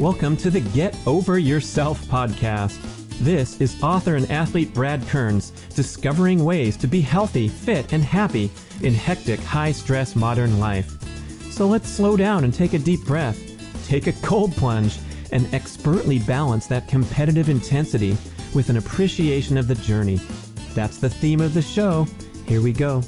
Welcome to the Get Over Yourself podcast. This is author and athlete Brad Kearns discovering ways to be healthy, fit, and happy in hectic, high stress modern life. So let's slow down and take a deep breath, take a cold plunge, and expertly balance that competitive intensity with an appreciation of the journey. That's the theme of the show. Here we go.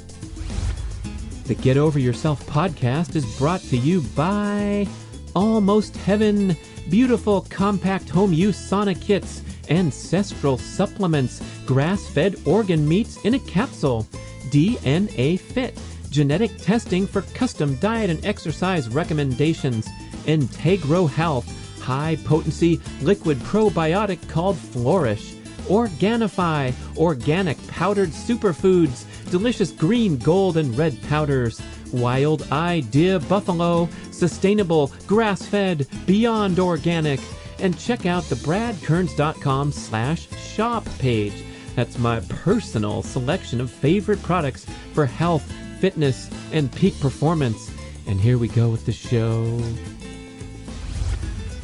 The Get Over Yourself podcast is brought to you by Almost Heaven, beautiful compact home use sauna kits, ancestral supplements, grass fed organ meats in a capsule, DNA Fit, genetic testing for custom diet and exercise recommendations, Integro Health, high potency liquid probiotic called Flourish, Organifi, organic powdered superfoods, delicious green, gold, and red powders, Wild Idea Buffalo, sustainable, grass fed, beyond organic, and check out the bradkearns.com slash shop page. That's my personal selection of favorite products for health, fitness, and peak performance. And here we go with the show.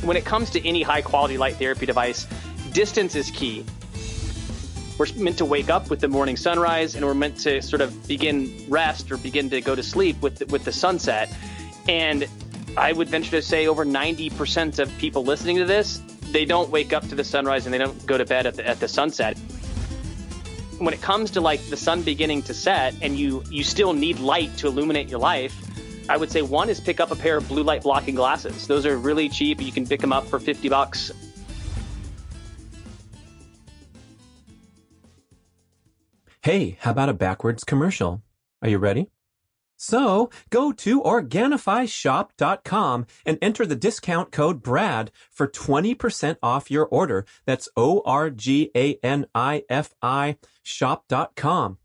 When it comes to any high quality light therapy device, distance is key. We're meant to wake up with the morning sunrise, and we're meant to sort of begin rest or begin to go to sleep with the, with the sunset. And I would venture to say over 90% of people listening to this, they don't wake up to the sunrise and they don't go to bed at the, at the sunset. When it comes to like the sun beginning to set and you you still need light to illuminate your life, I would say one is pick up a pair of blue light blocking glasses. Those are really cheap. You can pick them up for 50 bucks. Hey, how about a backwards commercial? Are you ready? So go to OrganifiShop.com and enter the discount code BRAD for 20% off your order. That's O-R-G-A-N-I-F-I shop.com.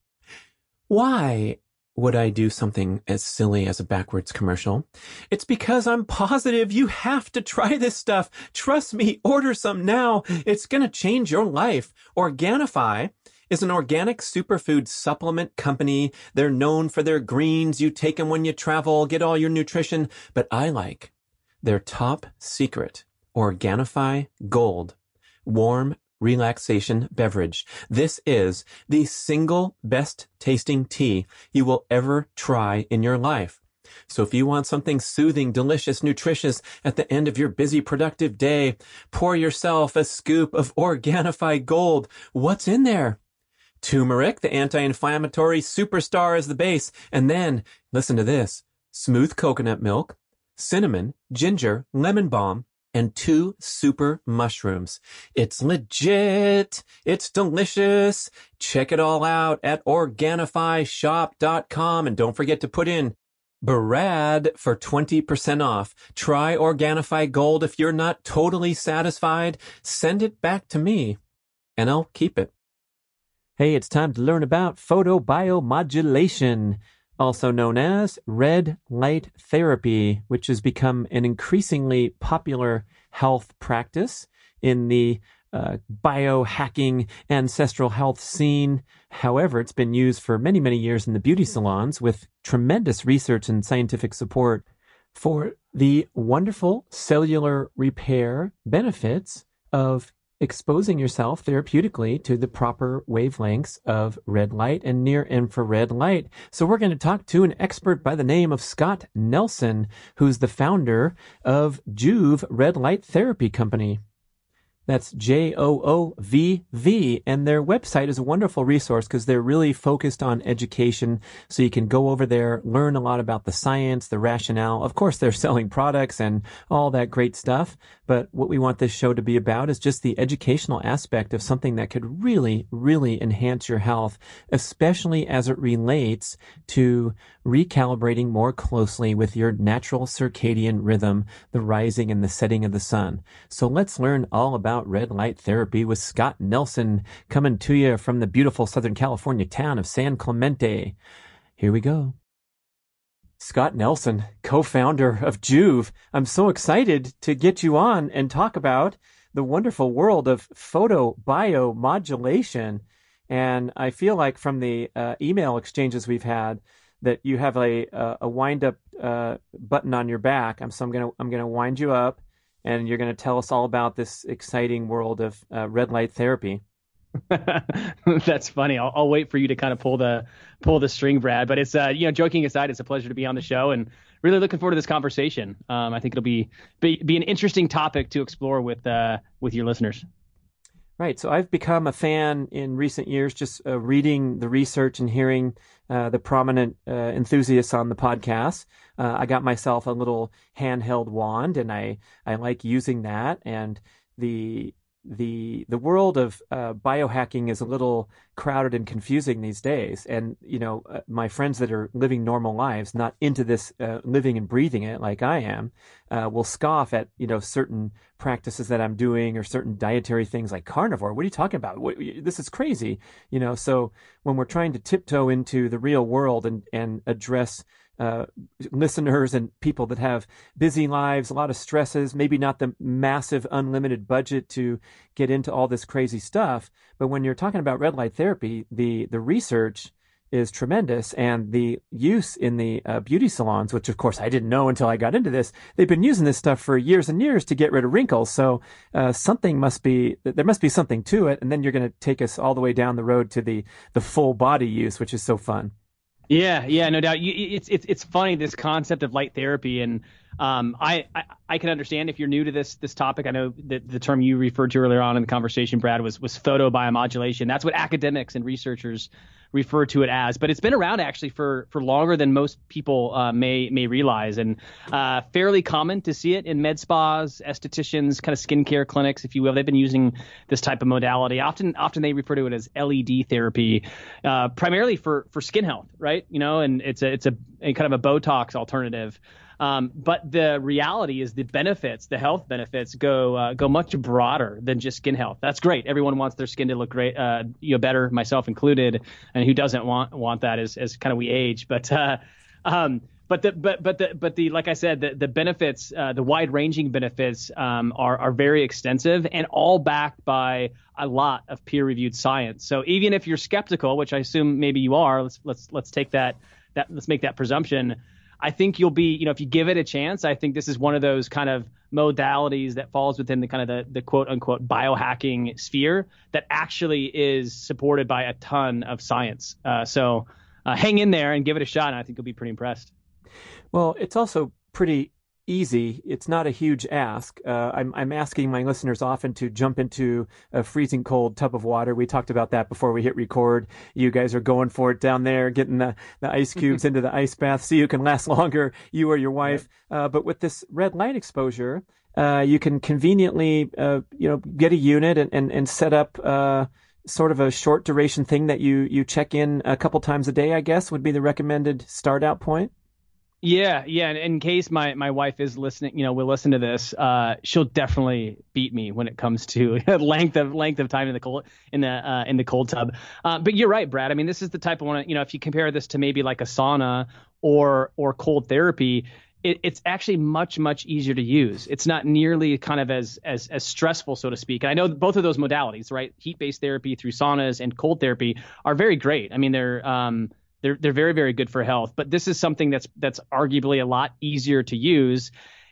Why would I do something as silly as a backwards commercial? It's because I'm positive you have to try this stuff. Trust me, order some now. It's going to change your life. Organifi is an organic superfood supplement company. They're known for their greens. You take them when you travel, get all your nutrition. But I like their top secret Organifi Gold warm relaxation beverage. This is the single best tasting tea you will ever try in your life. So if you want something soothing, delicious, nutritious at the end of your busy, productive day, pour yourself a scoop of Organifi Gold. What's in there? Turmeric, the anti-inflammatory superstar is the base. And then, listen to this, smooth coconut milk, cinnamon, ginger, lemon balm, and two super mushrooms. It's legit. It's delicious. Check it all out at OrganifiShop.com and don't forget to put in Brad for 20% off. Try Organifi Gold. If you're not totally satisfied, send it back to me and I'll keep it. Hey, it's time to learn about photobiomodulation, also known as red light therapy, which has become an increasingly popular health practice in the uh, biohacking ancestral health scene. However, it's been used for many, many years in the beauty salons with tremendous research and scientific support for the wonderful cellular repair benefits of exposing yourself therapeutically to the proper wavelengths of red light and near infrared light. So we're going to talk to an expert by the name of Scott Nelson, who's the founder of Joovv Red Light Therapy Company. That's J O O V V. And their website is a wonderful resource because they're really focused on education. So you can go over there, learn a lot about the science, the rationale. Of course, they're selling products and all that great stuff. But what we want this show to be about is just the educational aspect of something that could really, really enhance your health, especially as it relates to recalibrating more closely with your natural circadian rhythm, the rising and the setting of the sun. So let's learn all about red light therapy with Scott Nelson coming to you from the beautiful Southern California town of San Clemente. Here we go. Scott Nelson, co-founder of Joovv. I'm so excited to get you on and talk about the wonderful world of photobiomodulation. And I feel like from the uh, email exchanges we've had that you have a a, wind up uh, button on your back. I'm so I'm gonna I'm gonna wind you up, and you're going to tell us all about this exciting world of uh, red light therapy. That's funny. I'll, I'll, wait for you to kind of pull the pull the string, Brad. But it's uh, you know, joking aside, it's a pleasure to be on the show, and really looking forward to this conversation. Um, I think it'll be, be be an interesting topic to explore with uh, with your listeners. Right. So I've become a fan in recent years, just uh, reading the research and hearing uh, the prominent uh, enthusiasts on the podcast. Uh, I got myself a little handheld wand, and I I like using that. And the the the world of uh, biohacking is a little crowded and confusing these days. And you know, uh, my friends that are living normal lives, not into this uh, living and breathing it like I am, uh, will scoff at you know certain practices that I'm doing or certain dietary things like carnivore. What are you talking about? What, this is crazy. You know, so when we're trying to tiptoe into the real world and and address uh, listeners and people that have busy lives, a lot of stresses, maybe not the massive unlimited budget to get into all this crazy stuff. But when you're talking about red light therapy, the the research is tremendous, and the use in the uh, beauty salons, which of course I didn't know until I got into this, they've been using this stuff for years and years to get rid of wrinkles. So uh, something must be there must be something to it, and then you're going to take us all the way down the road to the the full body use, which is so fun. Yeah, yeah, no doubt. You, it's it's it's funny this concept of light therapy, and um, I, I, I can understand if you're new to this this topic. I know that the term you referred to earlier on in the conversation, Brad, was was photobiomodulation. That's what academics and researchers refer to it as, but it's been around actually for for longer than most people uh, may may realize, and uh, fairly common to see it in med spas, estheticians, kind of skincare clinics, if you will. They've been using this type of modality. Often often they refer to it as LED therapy, uh, primarily for for skin health, right? You know, and it's a it's a, a kind of a Botox alternative. Um, but the reality is the benefits, the health benefits, go uh, go much broader than just skin health. That's great. Everyone wants their skin to look great, uh, you know, better, myself included. And who doesn't want want that as as kind of we age? But uh, um, but the but but the but the like I said, the the benefits, uh, the wide ranging benefits, um, are are very extensive and all backed by a lot of peer reviewed science. So even if you're skeptical, which I assume maybe you are, let's let's let's take that that let's make that presumption. I think you'll be, you know, if you give it a chance, I think this is one of those kind of modalities that falls within the kind of the, the quote unquote biohacking sphere that actually is supported by a ton of science. Uh, so uh, hang in there and give it a shot, and I think you'll be pretty impressed. Well, it's also pretty easy. It's not a huge ask. Uh, I'm, I'm asking my listeners often to jump into a freezing cold tub of water. We talked about that before we hit record. You guys are going for it down there, getting the, the ice cubes into the ice bath so you can last longer, you or your wife. Uh, but with this red light exposure, uh, you can conveniently, uh, you know, get a unit and, and, and set up, uh, sort of a short duration thing that you, you check in a couple times a day, I guess would be the recommended start out point. Yeah, yeah. And in case my, my wife is listening, you know, we'll listen to this, uh, she'll definitely beat me when it comes to length of length of time in the cold in the uh, in the cold tub. Uh, but you're right, Brad. I mean, this is the type of one. You know, if you compare this to maybe like a sauna or or cold therapy, it, it's actually much much easier to use. It's not nearly kind of as as as stressful, so to speak. And I know both of those modalities, right, heat based therapy through saunas and cold therapy, are very great. I mean, they're um, they're they're very very good for health. But this is something that's that's arguably a lot easier to use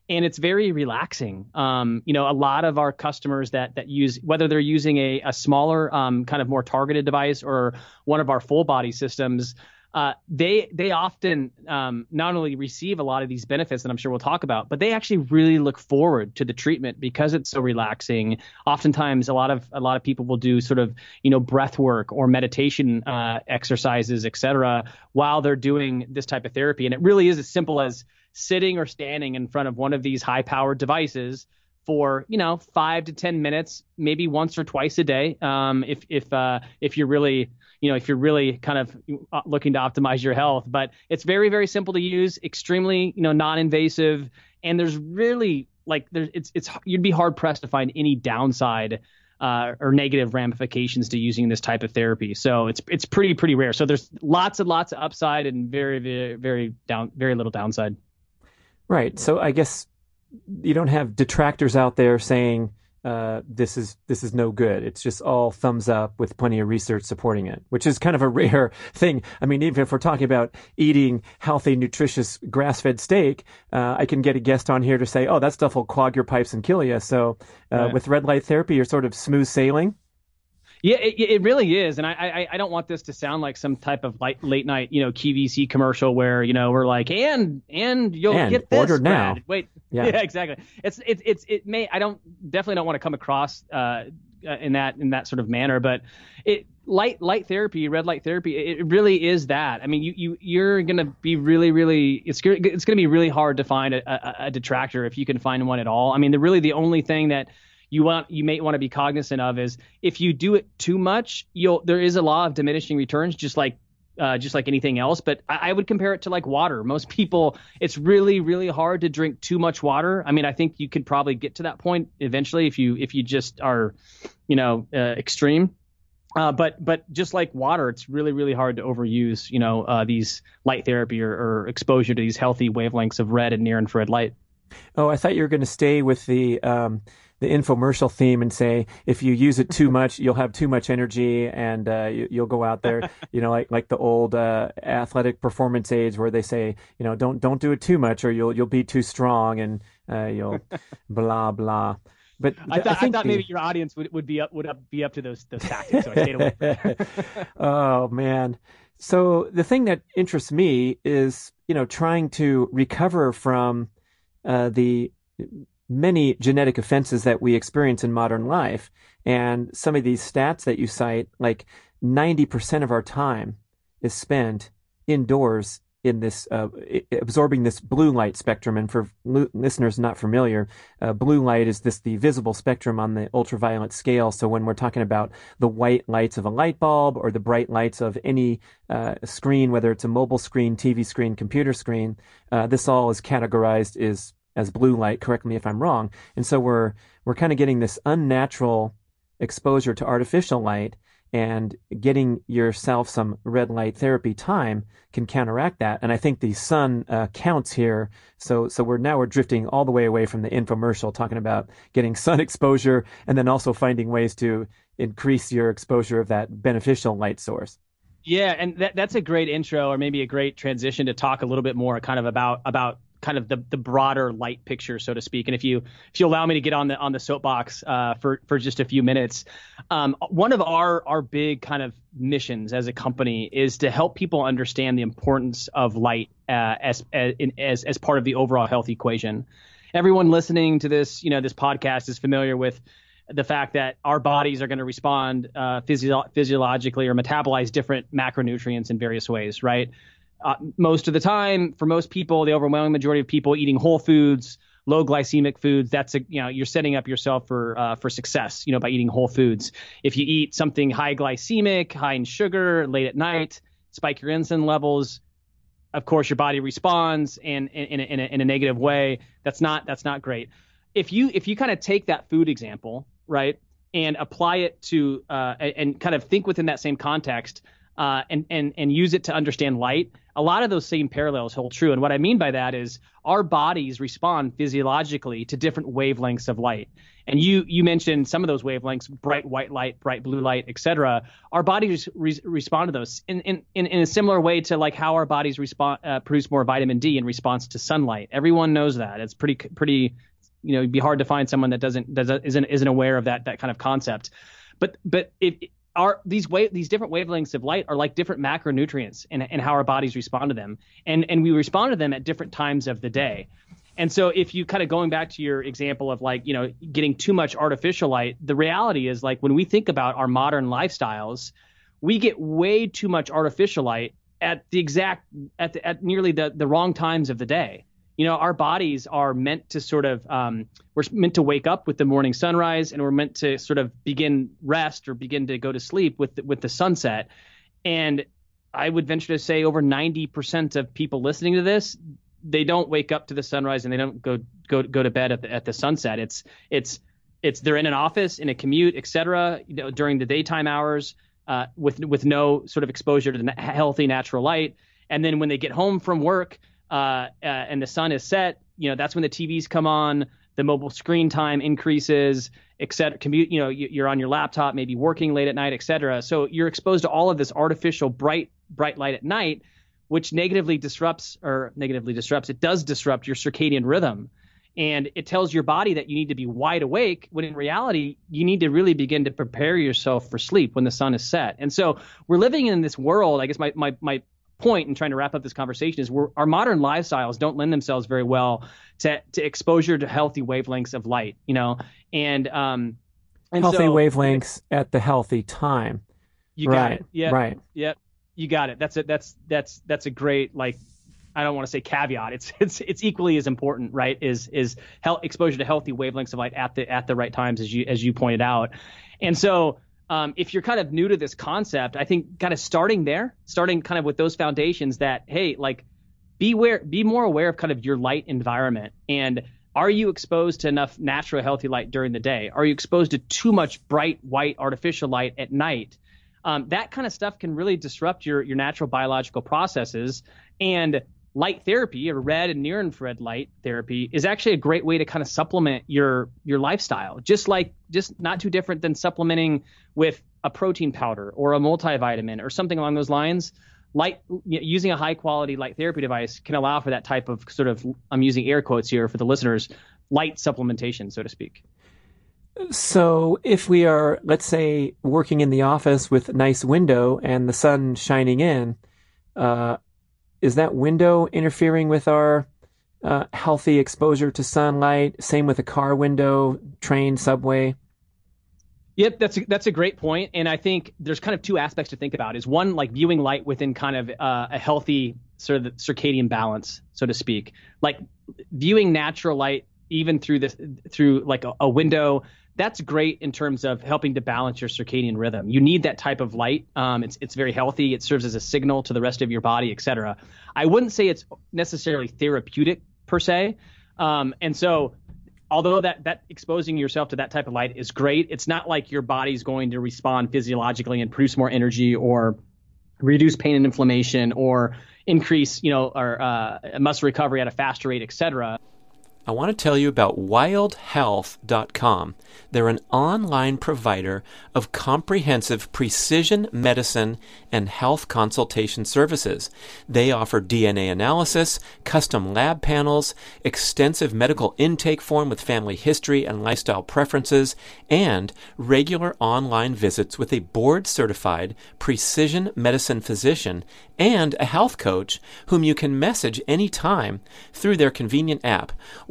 and it's very relaxing. Um, you know, a lot of our customers that that use whether they're using a, a smaller um, kind of more targeted device or one of our full body systems, uh, they they often um, not only receive a lot of these benefits that I'm sure we'll talk about, but they actually really look forward to the treatment because it's so relaxing. Oftentimes, a lot of a lot of people will do sort of you know breath work or meditation uh, exercises, etc., while they're doing this type of therapy, and it really is as simple as sitting or standing in front of one of these high powered devices for you know five to ten minutes, maybe once or twice a day. Um, if if uh, if you're really you know if you're really kind of uh, looking to optimize your health, but it's very very simple to use, extremely you know non-invasive, and there's really like there's it's it's you'd be hard pressed to find any downside. Uh, or negative ramifications to using this type of therapy. So it's it's pretty pretty rare. So there's lots and lots of upside and very very very down very little downside. Right. So I guess you don't have detractors out there saying uh, this is this is no good. It's just all thumbs up with plenty of research supporting it, which is kind of a rare thing. I mean, even if we're talking about eating healthy, nutritious grass-fed steak, uh, I can get a guest on here to say, "Oh, that stuff will clog your pipes and kill you." So, uh, right. with red light therapy, you're sort of smooth sailing. Yeah, it, it really is, and I, I, I don't want this to sound like some type of light, late night you know QVC commercial where you know we're like and and you'll and get this order now. Wait, yeah. yeah. exactly. It's it's it's it may I don't definitely don't want to come across uh, uh, in that in that sort of manner, but it light light therapy, red light therapy, it really is that. I mean, you you you're gonna be really really it's it's gonna be really hard to find a, a, a detractor if you can find one at all. I mean, the really the only thing that you want you may want to be cognizant of is if you do it too much, you'll there is a law of diminishing returns, just like uh, just like anything else. But I, I, would compare it to like water. Most people, it's really really hard to drink too much water. I mean, I think you could probably get to that point eventually if you if you just are, you know, uh, extreme. Uh, but but just like water, it's really really hard to overuse you know uh, these light therapy or, or, exposure to these healthy wavelengths of red and near infrared light. Oh, I thought you were going to stay with the um, the infomercial theme and say if you use it too much, you'll have too much energy and uh, you, will go out there, you know, like like the old uh, athletic performance aids where they say, you know, don't don't do it too much or you'll you'll be too strong and uh, you'll blah blah. But I, I, I thought the, maybe your audience would, would be up would up, be up to those those tactics, so I stayed away. oh man. So the thing that interests me is, you know, trying to recover from uh, the many genetic offenses that we experience in modern life. And some of these stats that you cite, like 90% of our time is spent indoors in this, uh, absorbing this blue light spectrum. And for listeners not familiar, uh, blue light is this, the visible spectrum on the ultraviolet scale. So when we're talking about the white lights of a light bulb or the bright lights of any uh, screen, whether it's a mobile screen, TV screen, computer screen, uh, this all is categorized as as blue light. Correct me if I'm wrong. And so we're we're kind of getting this unnatural exposure to artificial light, and getting yourself some red light therapy time can counteract that. And I think the sun uh, counts here. So so we're now we're drifting all the way away from the infomercial, talking about getting sun exposure, and then also finding ways to increase your exposure of that beneficial light source. Yeah, and that, that's a great intro, or maybe a great transition to talk a little bit more, kind of about about kind of the the broader light picture, so to speak. And if you if you allow me to get on the on the soapbox uh, for for just a few minutes, um, one of our our big kind of missions as a company is to help people understand the importance of light uh, as as as part of the overall health equation. Everyone listening to this, you know, this podcast is familiar with the fact that our bodies are going to respond uh, physio- physiologically or metabolize different macronutrients in various ways, right? Uh, most of the time, for most people, the overwhelming majority of people eating whole foods, low glycemic foods, that's a you know you're setting up yourself for uh, for success, you know, by eating whole foods. If you eat something high glycemic, high in sugar, late at night, spike your insulin levels. Of course, your body responds in in, in, a, in a negative way. That's not that's not great. If you if you kind of take that food example, right, and apply it to uh, and kind of think within that same context uh, and and and use it to understand light, a lot of those same parallels hold true. And what I mean by that is our bodies respond physiologically to different wavelengths of light. And you you mentioned some of those wavelengths, bright white light, bright blue light, etc. Our bodies re- respond to those in, in, in, in a similar way to like how our bodies respond uh, produce more vitamin D in response to sunlight. Everyone knows that. It's pretty pretty you know it'd be hard to find someone that doesn't doesn't isn't isn't aware of that that kind of concept. But but if are these wave these different wavelengths of light are like different macronutrients and, and how our bodies respond to them. And and we respond to them at different times of the day. And so if you kind of going back to your example of like you know getting too much artificial light the reality is like when we think about our modern lifestyles we get way too much artificial light at the exact at the, at nearly the the wrong times of the day you know, our bodies are meant to sort of, um, we're meant to wake up with the morning sunrise and we're meant to sort of begin rest or begin to go to sleep with, the, with the sunset. And I would venture to say over 90% of people listening to this, they don't wake up to the sunrise and they don't go, go, go to bed at the, at the sunset. It's, it's, it's, they're in an office, in a commute, et cetera, you know, during the daytime hours, uh, with, with no sort of exposure to the healthy natural light. And then when they get home from work, uh, uh, and the sun is set, you know, that's when the TVs come on. the mobile screen time increases, et cetera. Commute, you know, you're on your laptop, maybe working late at night, et cetera. So you're exposed to all of this artificial bright, bright light at night, which negatively disrupts or negatively disrupts. It does disrupt your circadian rhythm. And it tells your body that you need to be wide awake when in reality, you need to really begin to prepare yourself for sleep when the sun is set. And so we're living in this world. I guess my, my, my point in trying to wrap up this conversation is we're, our modern lifestyles don't lend themselves very well to, to exposure to healthy wavelengths of light, you know, and, um, and healthy so, wavelengths at the healthy time. You right. got it. Yeah. Right. Yep. You got it. That's it. That's, that's, that's a great, like, I don't want to say caveat. It's it's it's equally as important, right? Is is health, exposure to healthy wavelengths of light at the at the right times, as you as you pointed out. And so, um, if you're kind of new to this concept, I think kind of starting there, starting kind of with those foundations that hey, like be aware, be more aware of kind of your light environment and are you exposed to enough natural healthy light during the day? Are you exposed to too much bright white artificial light at night? Um, that kind of stuff can really disrupt your your natural biological processes and light therapy or red and near infrared light therapy is actually a great way to kind of supplement your your lifestyle. Just like just not too different than supplementing with a protein powder or a multivitamin or something along those lines. Light using a high quality light therapy device can allow for that type of sort of i'm using air quotes here for the listeners light supplementation so to speak. So if we are let's say working in the office with a nice window and the sun shining in uh, is that window interfering with our uh, healthy exposure to sunlight? Same with a car window, train, subway. Yep, that's a, that's a great point, and I think there's kind of two aspects to think about. Is one like viewing light within kind of uh, a healthy sort of circadian balance, so to speak, like viewing natural light even through this through like a, a window that's great in terms of helping to balance your circadian rhythm. You need that type of light. Um, it's it's very healthy. It serves as a signal to the rest of your body, et cetera. I wouldn't say it's necessarily therapeutic per se. Um, and so, although that that exposing yourself to that type of light is great, it's not like your body's going to respond physiologically and produce more energy or reduce pain and inflammation or increase, you know, or uh, muscle recovery at a faster rate, et cetera. I want to tell you about wildhealth.com. They're an online provider of comprehensive precision medicine and health consultation services. They offer DNA analysis, custom lab panels, extensive medical intake form with family history and lifestyle preferences, and regular online visits with a board certified precision medicine physician and a health coach whom you can message anytime through their convenient app.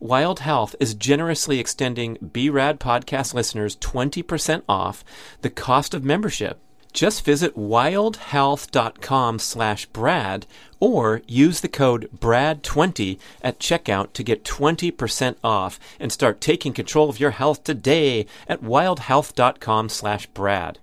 Wild Health is generously extending BRAD podcast listeners 20% off the cost of membership. Just visit wildhealth.com slash Brad or use the code BRAD20 at checkout to get 20% off and start taking control of your health today at wildhealth.com slash Brad.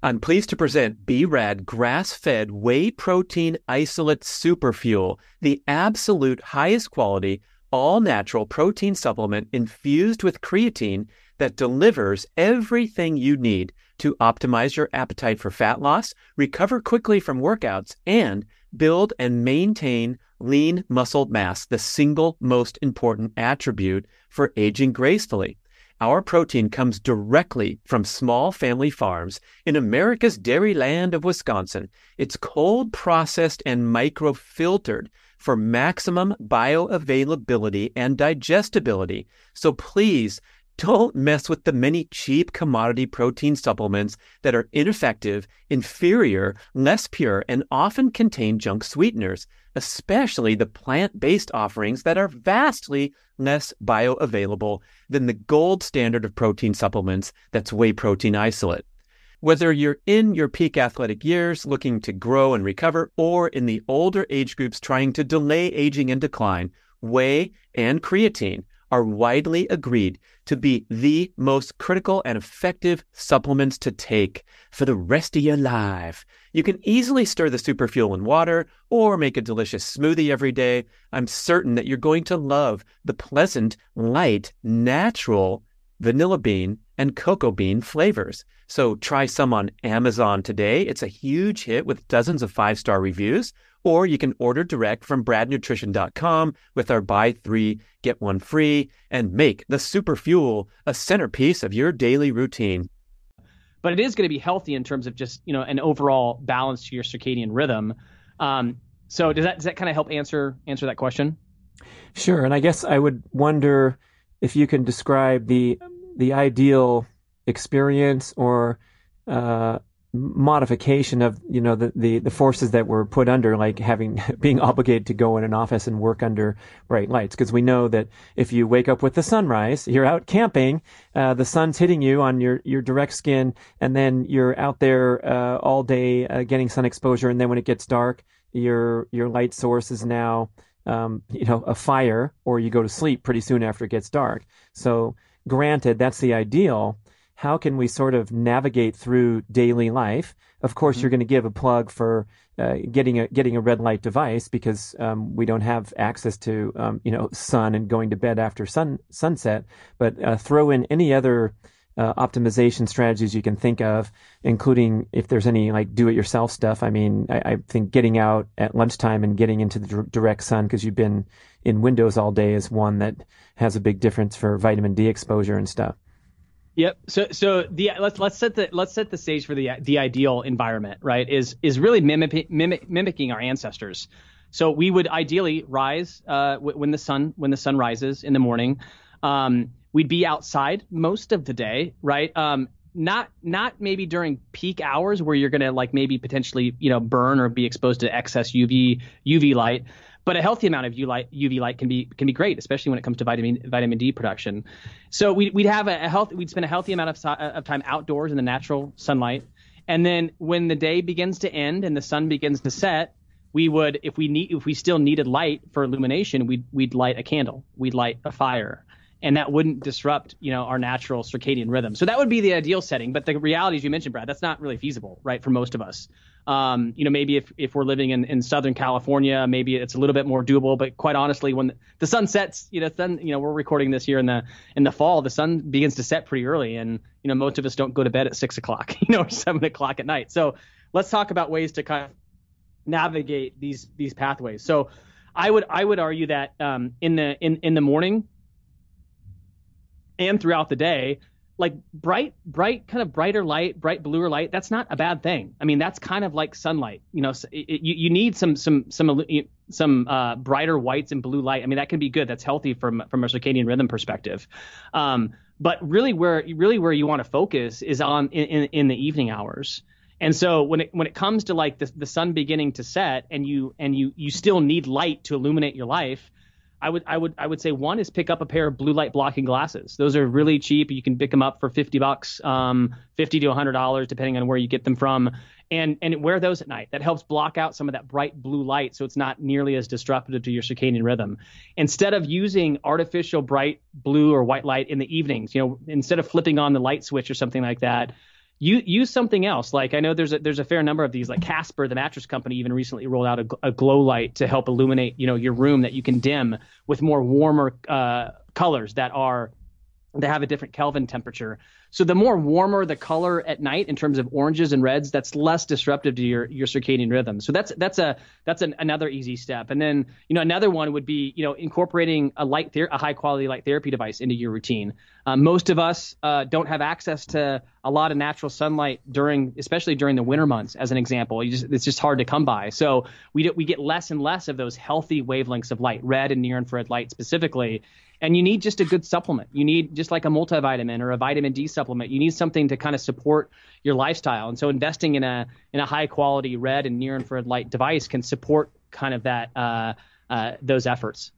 I'm pleased to present BRAD grass fed whey protein isolate superfuel, the absolute highest quality all natural protein supplement infused with creatine that delivers everything you need to optimize your appetite for fat loss, recover quickly from workouts, and build and maintain lean muscle mass, the single most important attribute for aging gracefully. Our protein comes directly from small family farms in America's dairy land of Wisconsin. It's cold processed and microfiltered for maximum bioavailability and digestibility. So please Don't mess with the many cheap commodity protein supplements that are ineffective, inferior, less pure, and often contain junk sweeteners, especially the plant based offerings that are vastly less bioavailable than the gold standard of protein supplements that's whey protein isolate. Whether you're in your peak athletic years looking to grow and recover, or in the older age groups trying to delay aging and decline, whey and creatine are widely agreed to be the most critical and effective supplements to take for the rest of your life. You can easily stir the superfuel in water or make a delicious smoothie every day. I'm certain that you're going to love the pleasant, light, natural vanilla bean and cocoa bean flavors. So try some on Amazon today. It's a huge hit with dozens of five star reviews. Or you can order direct from bradnutrition.com with our buy three, get one free, and make the super fuel a centerpiece of your daily routine. But it is going to be healthy in terms of just, you know, an overall balance to your circadian rhythm. Um, so does that does that kind of help answer answer that question? Sure. And I guess I would wonder if you can describe the the ideal experience or uh, modification of you know the, the the forces that were put under like having being obligated to go in an office and work under bright lights. Because we know that if you wake up with the sunrise you're out camping uh, the sun's hitting you on your your direct skin and then you're out there uh, all day uh, getting sun exposure and then when it gets dark your your light source is now um, you know a fire or you go to sleep pretty soon after it gets dark. So granted that's the ideal how can we sort of navigate through daily life? Of course, mm-hmm. you're going to give a plug for uh, getting a getting a red light device because um, we don't have access to um, you know sun and going to bed after sun sunset. But uh, throw in any other uh, optimization strategies you can think of, including if there's any like do-it-yourself stuff. I mean, I, I think getting out at lunchtime and getting into the d- direct sun because you've been in windows all day is one that has a big difference for vitamin D exposure and stuff. Yep. So so the let's let's set the let's set the stage for the the ideal environment, right? Is is really mimic, mimic, mimicking our ancestors. So we would ideally rise uh, when the sun when the sun rises in the morning. Um, we'd be outside most of the day, right? Um, not not maybe during peak hours where you're gonna like maybe potentially you know burn or be exposed to excess UV UV light, but a healthy amount of UV light, UV light can be can be great, especially when it comes to vitamin vitamin D production. So we, would have a, a health we'd spend a healthy amount of, uh, of time outdoors in the natural sunlight, and then when the day begins to end and the sun begins to set, we would if we need if we still needed light for illumination, we'd we'd light a candle, we'd light a fire, and that wouldn't disrupt you know our natural circadian rhythm. So that would be the ideal setting. But the reality, as you mentioned, Brad, that's not really feasible, right, for most of us. Um, you know, maybe if, if we're living in, in Southern California, maybe it's a little bit more doable. But quite honestly, when the sun sets, you know, then you know we're recording this here in the in the fall. The sun begins to set pretty early, and you know most of us don't go to bed at six o'clock, you know, or seven o'clock at night. So let's talk about ways to kind of navigate these these pathways. So I would I would argue that um, in the in in the morning and throughout the day, like bright, bright, kind of brighter light, bright bluer light. That's not a bad thing. I mean, that's kind of like sunlight. You know, it, you, you need some some some some uh, brighter whites and blue light. I mean, that can be good. That's healthy from from a circadian rhythm perspective. Um, but really, where really where you want to focus is on in, in, in the evening hours. And so when it when it comes to like the, the sun beginning to set and you and you you still need light to illuminate your life, I would I would I would say one is pick up a pair of blue light blocking glasses. Those are really cheap. You can pick them up for 50 bucks, um, 50 to 100 dollars depending on where you get them from. And and wear those at night. That helps block out some of that bright blue light so it's not nearly as disruptive to your circadian rhythm. Instead of using artificial bright blue or white light in the evenings, you know, instead of flipping on the light switch or something like that, you use something else. Like I know there's a there's a fair number of these. Like Casper, the mattress company, even recently rolled out a, a glow light to help illuminate you know your room that you can dim with more warmer uh, colors that are they have a different Kelvin temperature. So the more warmer the color at night in terms of oranges and reds, that's less disruptive to your your circadian rhythm. So that's that's a that's an, another easy step. And then you know another one would be you know incorporating a light ther- a high quality light therapy device into your routine. Uh, most of us uh, don't have access to a lot of natural sunlight during, especially during the winter months. As an example, just, it's just hard to come by. So we we get less and less of those healthy wavelengths of light, red and near infrared light specifically and you need just a good supplement. You need just like a multivitamin or a vitamin D supplement. You need something to kind of support your lifestyle. And so investing in a in a high quality red and near infrared light device can support kind of that uh, uh, those efforts.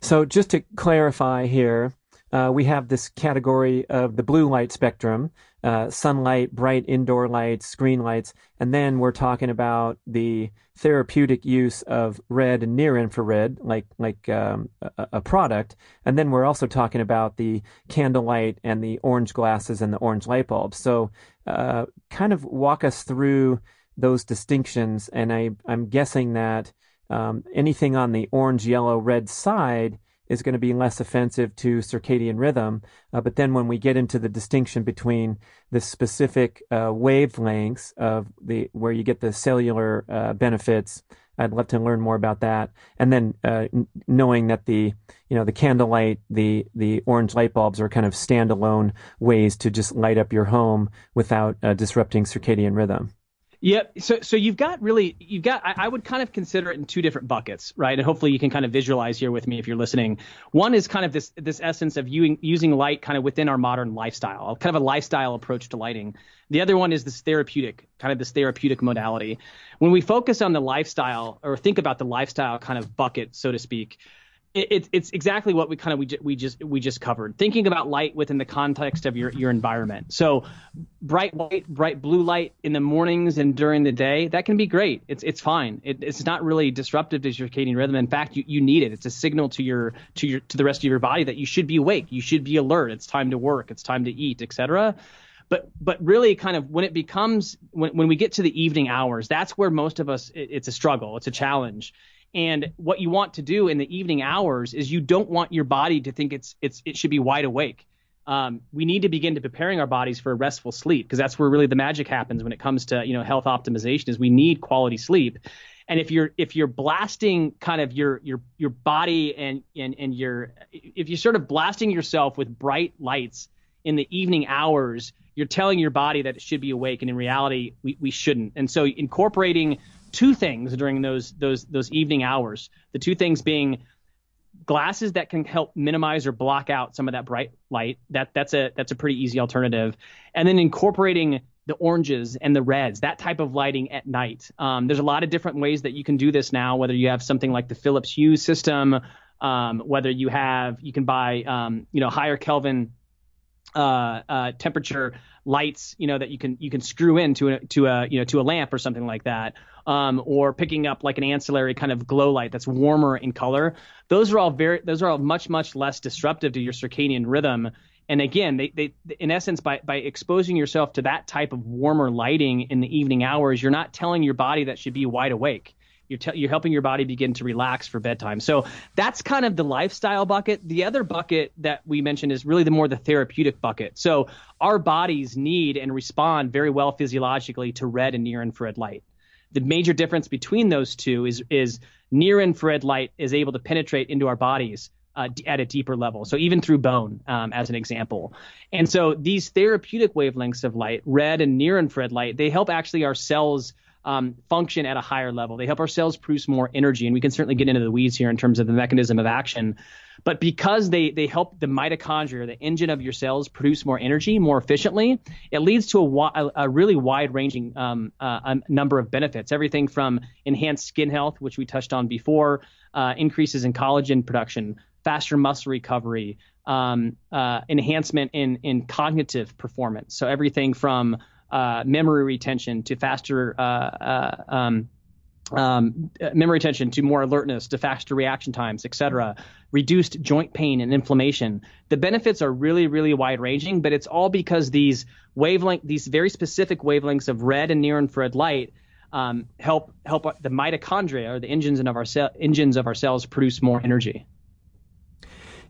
So just to clarify here, uh, we have this category of the blue light spectrum, uh, sunlight, bright indoor lights, screen lights, and then we're talking about the therapeutic use of red and near infrared, like like um, a, a, product, and then we're also talking about the candlelight and the orange glasses and the orange light bulbs. So, uh, kind of walk us through those distinctions, and I I'm guessing that um, anything on the orange, yellow, red side is going to be less offensive to circadian rhythm. Uh, but then when we get into the distinction between the specific uh, wavelengths of the where you get the cellular uh, benefits, I'd love to learn more about that. And then uh, n- knowing that the you know the candlelight, the the orange light bulbs are kind of standalone ways to just light up your home without uh, disrupting circadian rhythm. Yep. So so you've got really you've got I, I, would kind of consider it in two different buckets, right? And hopefully you can kind of visualize here with me if you're listening. One is kind of this this essence of using using light kind of within our modern lifestyle, kind of a lifestyle approach to lighting. The other one is this therapeutic, kind of this therapeutic modality. When we focus on the lifestyle or think about the lifestyle kind of bucket, so to speak, it, it's exactly what we kind of we, we just we just covered. Thinking about light within the context of your your environment. So bright white, bright blue light in the mornings and during the day that can be great. It's it's fine. It, it's not really disruptive to your circadian rhythm. In fact, you, you need it. It's a signal to your to your to the rest of your body that you should be awake. You should be alert. It's time to work. It's time to eat, etc. But but really, kind of when it becomes when when we get to the evening hours, that's where most of us it, it's a struggle. It's a challenge and what you want to do in the evening hours is you don't want your body to think it's it's it should be wide awake. Um, we need to begin to preparing our bodies for a restful sleep because that's where really the magic happens when it comes to you know health optimization is we need quality sleep and if you're if you're blasting kind of your your your body and and and your if you're sort of blasting yourself with bright lights in the evening hours you're telling your body that it should be awake and in reality we, we shouldn't and so incorporating two things during those those those evening hours. The two things being glasses that can help minimize or block out some of that bright light. That that's a that's a pretty easy alternative. And then incorporating the oranges and the reds, that type of lighting at night. Um, there's a lot of different ways that you can do this now. Whether you have something like the Philips Hue system, um, whether you have you can buy um, you know higher Kelvin uh, uh, temperature lights, you know, that you can you can screw into a to a you know to a lamp or something like that, um, or picking up like an ancillary kind of glow light that's warmer in color. Those are all very those are all much much less disruptive to your circadian rhythm. And again, they, they in essence by by exposing yourself to that type of warmer lighting in the evening hours, you're not telling your body that should be wide awake. You're, te- you're helping your body begin to relax for bedtime. So that's kind of the lifestyle bucket. The other bucket that we mentioned is really the more the therapeutic bucket. So our bodies need and respond very well physiologically to red and near infrared light. The major difference between those two is is near infrared light is able to penetrate into our bodies uh, at a deeper level. So even through bone, um, as an example. And so these therapeutic wavelengths of light, red and near infrared light, they help actually our cells um, function at a higher level. They help our cells produce more energy, and we can certainly get into the weeds here in terms of the mechanism of action. But because they they help the mitochondria, the engine of your cells, produce more energy more efficiently, it leads to a, a really wide ranging um, uh, number of benefits. Everything from enhanced skin health, which we touched on before, uh, increases in collagen production, faster muscle recovery, um, uh, enhancement in in cognitive performance. So everything from uh, memory retention to faster uh, uh, um, um, memory retention to more alertness to faster reaction times, et cetera, reduced joint pain and inflammation. The benefits are really, really wide ranging, but it's all because these wavelength, these very specific wavelengths of red and near infrared light um, help help the mitochondria or the engines of our engines of our cells produce more energy.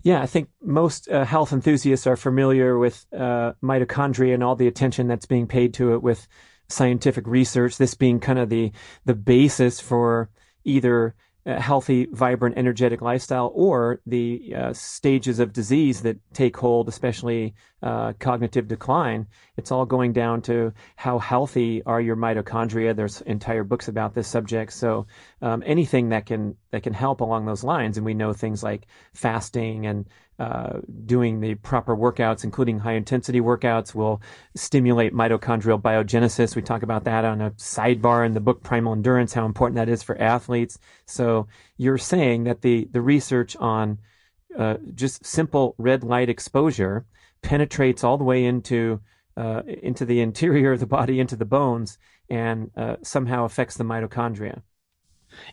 Yeah, I think most uh, health enthusiasts are familiar with uh, mitochondria and all the attention that's being paid to it with scientific research. This being kind of the the basis for either a healthy, vibrant, energetic lifestyle or the uh, stages of disease that take hold, especially uh, cognitive decline. It's all going down to how healthy are your mitochondria. There's entire books about this subject. So um, anything that can that can help along those lines. And we know things like fasting and uh, doing the proper workouts, including high intensity workouts, will stimulate mitochondrial biogenesis. We talk about that on a sidebar in the book Primal Endurance, how important that is for athletes. So you're saying that the the research on uh, just simple red light exposure penetrates all the way into uh, into the interior of the body, into the bones, and uh, somehow affects the mitochondria.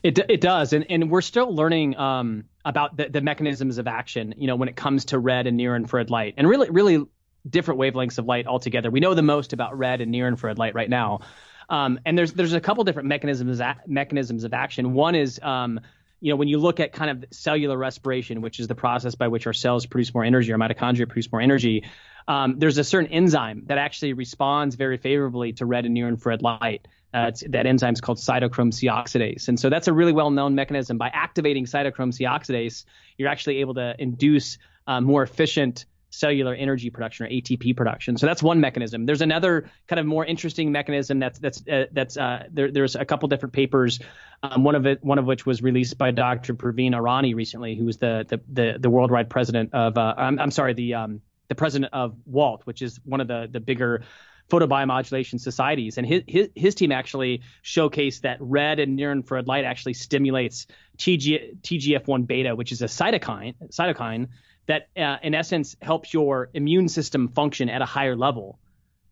It it does, and and we're still learning um, about the, the mechanisms of action. You know, when it comes to red and near infrared light, and really really different wavelengths of light altogether. We know the most about red and near infrared light right now, um, and there's there's a couple different mechanisms mechanisms of action. One is um, you know, when you look at kind of cellular respiration, which is the process by which our cells produce more energy, our mitochondria produce more energy, um, there's a certain enzyme that actually responds very favorably to red and near infrared light. Uh, that enzyme is called cytochrome C oxidase. And so that's a really well known mechanism. By activating cytochrome C oxidase, you're actually able to induce uh, more efficient cellular energy production or ATP production. So that's one mechanism. There's another kind of more interesting mechanism that's that's uh, that's uh, there, there's a couple different papers. Um, one of it one of which was released by Dr. Praveen Arany recently, who was the the the, the worldwide president of uh, I'm, I'm sorry the um, the president of WALT, which is one of the the bigger photobiomodulation societies. And his, his, his team actually showcased that red and near infrared light actually stimulates TG, TGF1 beta, which is a cytokine, cytokine that, uh, in essence, helps your immune system function at a higher level.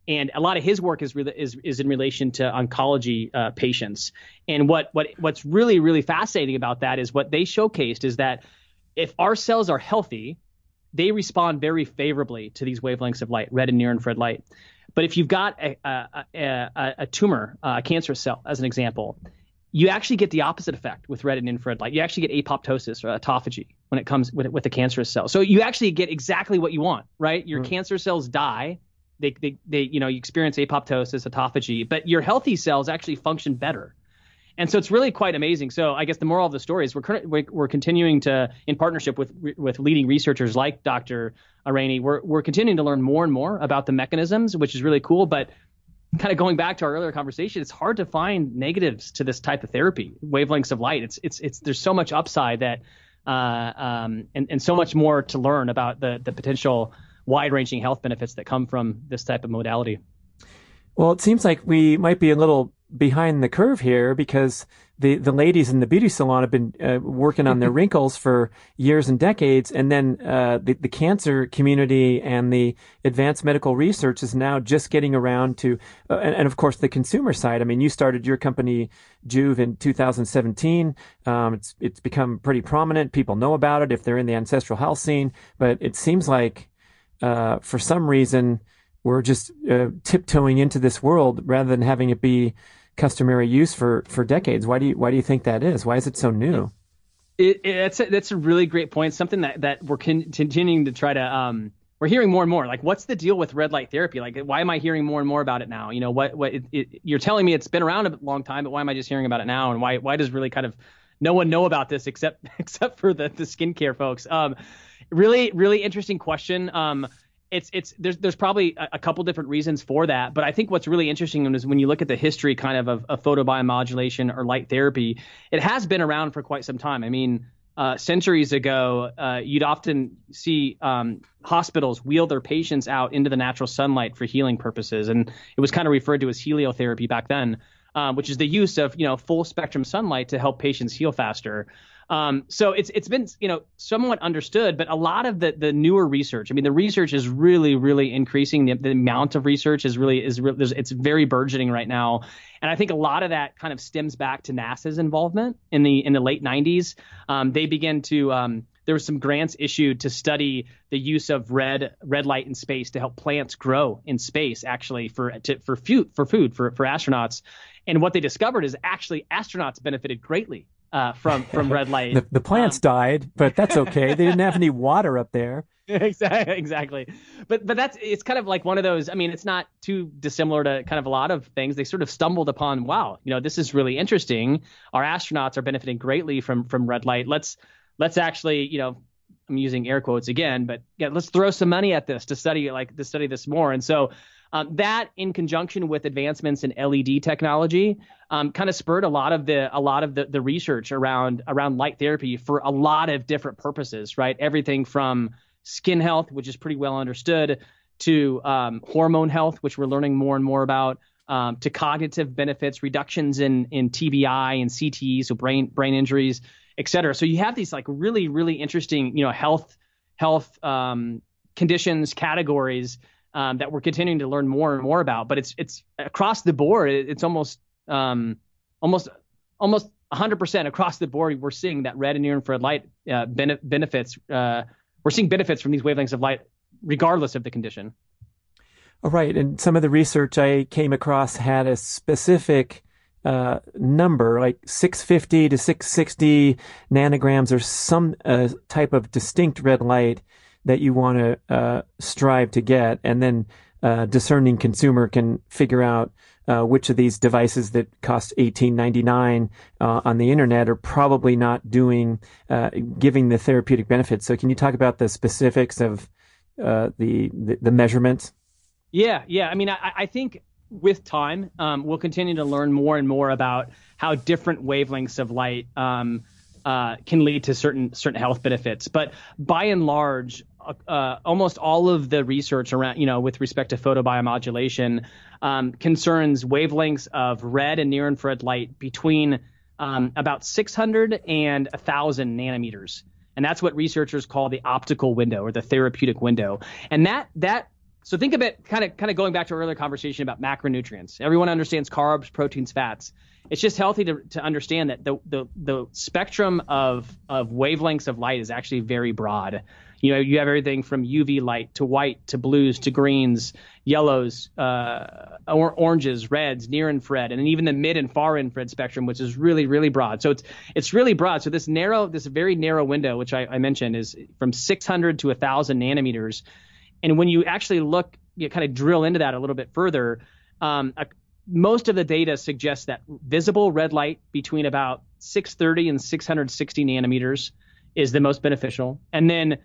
And a lot of his work is, re- is, is in relation to oncology uh, patients. And what, what, what's really, really fascinating about that is what they showcased is that if our cells are healthy, they respond very favorably to these wavelengths of light, red and near infrared light. But if you've got a, a, a, a tumor, a cancerous cell, as an example, you actually get the opposite effect with red and infrared light. You actually get apoptosis or autophagy when it comes with, with the cancerous cell. So you actually get exactly what you want, right? Your mm. cancer cells die. They, they, they, you know, you experience apoptosis, autophagy, but your healthy cells actually function better. And so it's really quite amazing. So I guess the moral of the story is we're we're continuing to, in partnership with with leading researchers like Dr. Arany, we're we're continuing to learn more and more about the mechanisms, which is really cool. But kind of going back to our earlier conversation, it's hard to find negatives to this type of therapy, wavelengths of light. It's it's it's there's so much upside that, uh, um, and and so much more to learn about the the potential wide-ranging health benefits that come from this type of modality. Well, it seems like we might be a little behind the curve here because the, the ladies in the beauty salon have been uh, working on their wrinkles for years and decades. And then uh, the, the cancer community and the advanced medical research is now just getting around to, uh, and, and, of course, the consumer side. I mean, you started your company, Joovv, in 2017. Um, it's, it's become pretty prominent. People know about it if they're in the ancestral health scene. But it seems like uh, for some reason, we're just uh, tiptoeing into this world rather than having it be customary use for for decades. Why do you why do you think that is? Why is it so new? It, it, that's a, that's a really great point. Something that that we're con- continuing to try to um we're hearing more and more. Like, what's the deal with red light therapy? Like, why am I hearing more and more about it now? You know, what what it, you're telling me it's been around a long time, but why am I just hearing about it now? And why why does really kind of no one know about this except except for the the skincare folks? Um, really really interesting question. Um, it's it's there's there's probably a, a, couple different reasons for that, but I think what's really interesting is when you look at the history kind of of, of photobiomodulation or light therapy, it has been around for quite some time. I mean, uh, centuries ago, uh, you'd often see um, hospitals wheel their patients out into the natural sunlight for healing purposes, and it was kind of referred to as heliotherapy back then, uh, which is the use of you know full spectrum sunlight to help patients heal faster. Um, so it's it's been you know somewhat understood, but a lot of the the newer research. I mean, the research is really really increasing. The, the amount of research is really is it's very burgeoning right now, and I think a lot of that kind of stems back to NASA's involvement in the in the late 90s. Um, they began to um, there were some grants issued to study the use of red red light in space to help plants grow in space actually for to, for food for food for for astronauts and what they discovered is actually astronauts benefited greatly uh, from from red light. the, the, plants um, died, but that's okay. they didn't have any water up there. exactly, exactly. But but that's it's kind of like one of those. I mean, it's not too dissimilar to kind of a lot of things. They sort of stumbled upon, wow, you know, this is really interesting. Our astronauts are benefiting greatly from from red light. Let's let's actually, you know, I'm using air quotes again, but yeah, let's throw some money at this to study like to study this more. And so Um, that, in conjunction with advancements in LED technology, um, kind of spurred a lot of the a lot of the, the research around around light therapy for a lot of different purposes. Right, everything from skin health, which is pretty well understood, to um, hormone health, which we're learning more and more about, um, to cognitive benefits, reductions in in TBI and CTE, so brain brain injuries, et cetera. So you have these like really really interesting you know health health um, conditions categories um, that we're continuing to learn more and more about. But it's it's across the board. It's almost um, almost almost 100% across the board. We're seeing that red and near infrared light uh, benefits. Uh, we're seeing benefits from these wavelengths of light, regardless of the condition. All right, and some of the research I came across had a specific uh, number, like 650 to 660 nanograms, or some uh, type of distinct red light that you want to uh, strive to get, and then uh, discerning consumer can figure out uh, which of these devices that cost eighteen ninety nine uh, on the internet are probably not doing uh, giving the therapeutic benefits. So, can you talk about the specifics of uh, the, the, the measurements? Yeah, yeah. I mean, I, I think with time, um, we'll continue to learn more and more about how different wavelengths of light um, uh, can lead to certain certain health benefits. But by and large, uh, almost all of the research around, you know, with respect to photobiomodulation, um, concerns wavelengths of red and near infrared light between um, about 600 and 1,000 nanometers, and that's what researchers call the optical window or the therapeutic window. And that that so think of it kind of kind of going back to our earlier conversation about macronutrients. Everyone understands carbs, proteins, fats. It's just healthy to, to understand that the, the the spectrum of of wavelengths of light is actually very broad. You know, you have everything from UV light to white to blues to greens, yellows, uh, or, oranges, reds, near infrared, and even the mid and far infrared spectrum, which is really, really broad. So it's it's really broad. So this narrow, this very narrow window, which I, I mentioned, is from 600 to 1,000 nanometers. And when you actually look, you kind of drill into that a little bit further. Um, a, most of the data suggests that visible red light between about 630 and 660 nanometers is the most beneficial. And then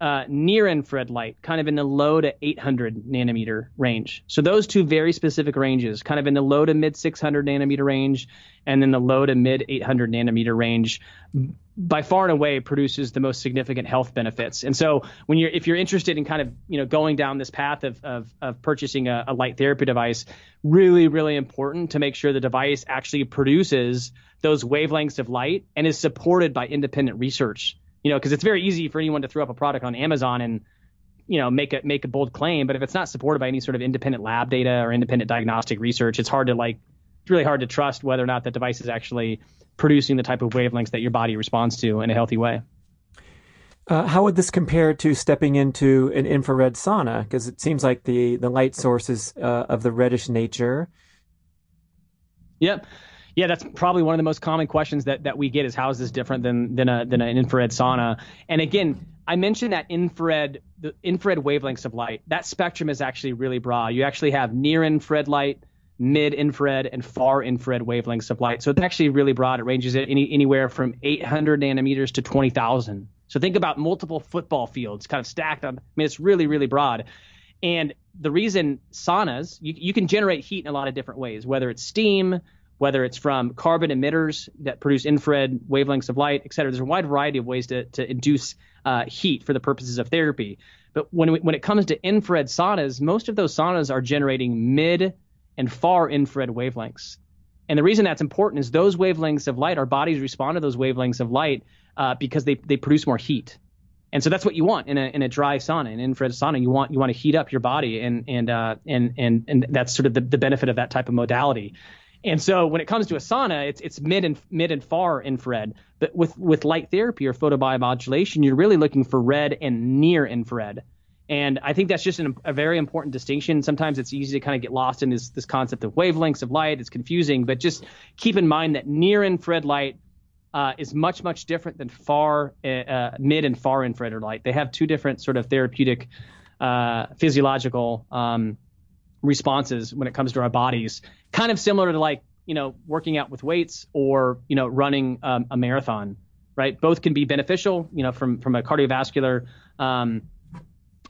uh, near infrared light, kind of in the low to 800 nanometer range. So those two very specific ranges, kind of in the low to mid 600 nanometer range, and then the low to mid 800 nanometer range, by far and away produces the most significant health benefits. And so when you're if you're interested in kind of you know going down this path of of, of purchasing a, a light therapy device, really really important to make sure the device actually produces those wavelengths of light and is supported by independent research you know, because it's very easy for anyone to throw up a product on Amazon and you know make a make a bold claim, but if it's not supported by any sort of independent lab data or independent diagnostic research, it's hard to like it's really hard to trust whether or not the device is actually producing the type of wavelengths that your body responds to in a healthy way. Uh, how would this compare to stepping into an infrared sauna? Because it seems like the the light source is uh, of the reddish nature. Yep yeah, that's probably one of the most common questions that, that we get is how is this different than than a than an infrared sauna? And again, I mentioned that infrared the infrared wavelengths of light. That spectrum is actually really broad. You actually have near infrared light, mid infrared, and far infrared wavelengths of light. So it's actually really broad. It ranges at any, anywhere from 800 nanometers to 20,000. So think about multiple football fields kind of stacked on. I mean, it's really really broad. And the reason saunas, you, you can generate heat in a lot of different ways, whether it's steam, whether it's from carbon emitters that produce infrared wavelengths of light, et cetera. There's a wide variety of ways to, to induce uh, heat for the purposes of therapy. But when, we, when it comes to infrared saunas, most of those saunas are generating mid and far infrared wavelengths. And the reason that's important is those wavelengths of light, our bodies respond to those wavelengths of light uh, because they, they produce more heat. And so that's what you want in a in a dry sauna, an infrared sauna. You want you want to heat up your body, and and uh, and and and that's sort of the, the benefit of that type of modality. And so when it comes to a sauna, it's it's mid and mid and far infrared. But with with light therapy or photobiomodulation, you're really looking for red and near infrared. And I think that's just an, a very important distinction. Sometimes it's easy to kind of get lost in this this concept of wavelengths of light. It's confusing, but just keep in mind that near infrared light uh, is much much different than far uh, uh mid and far infrared light. They have two different sort of therapeutic uh, physiological um, responses when it comes to our bodies, kind of similar to like you know working out with weights or you know running um, a marathon, right? Both can be beneficial, you know, from from a cardiovascular um,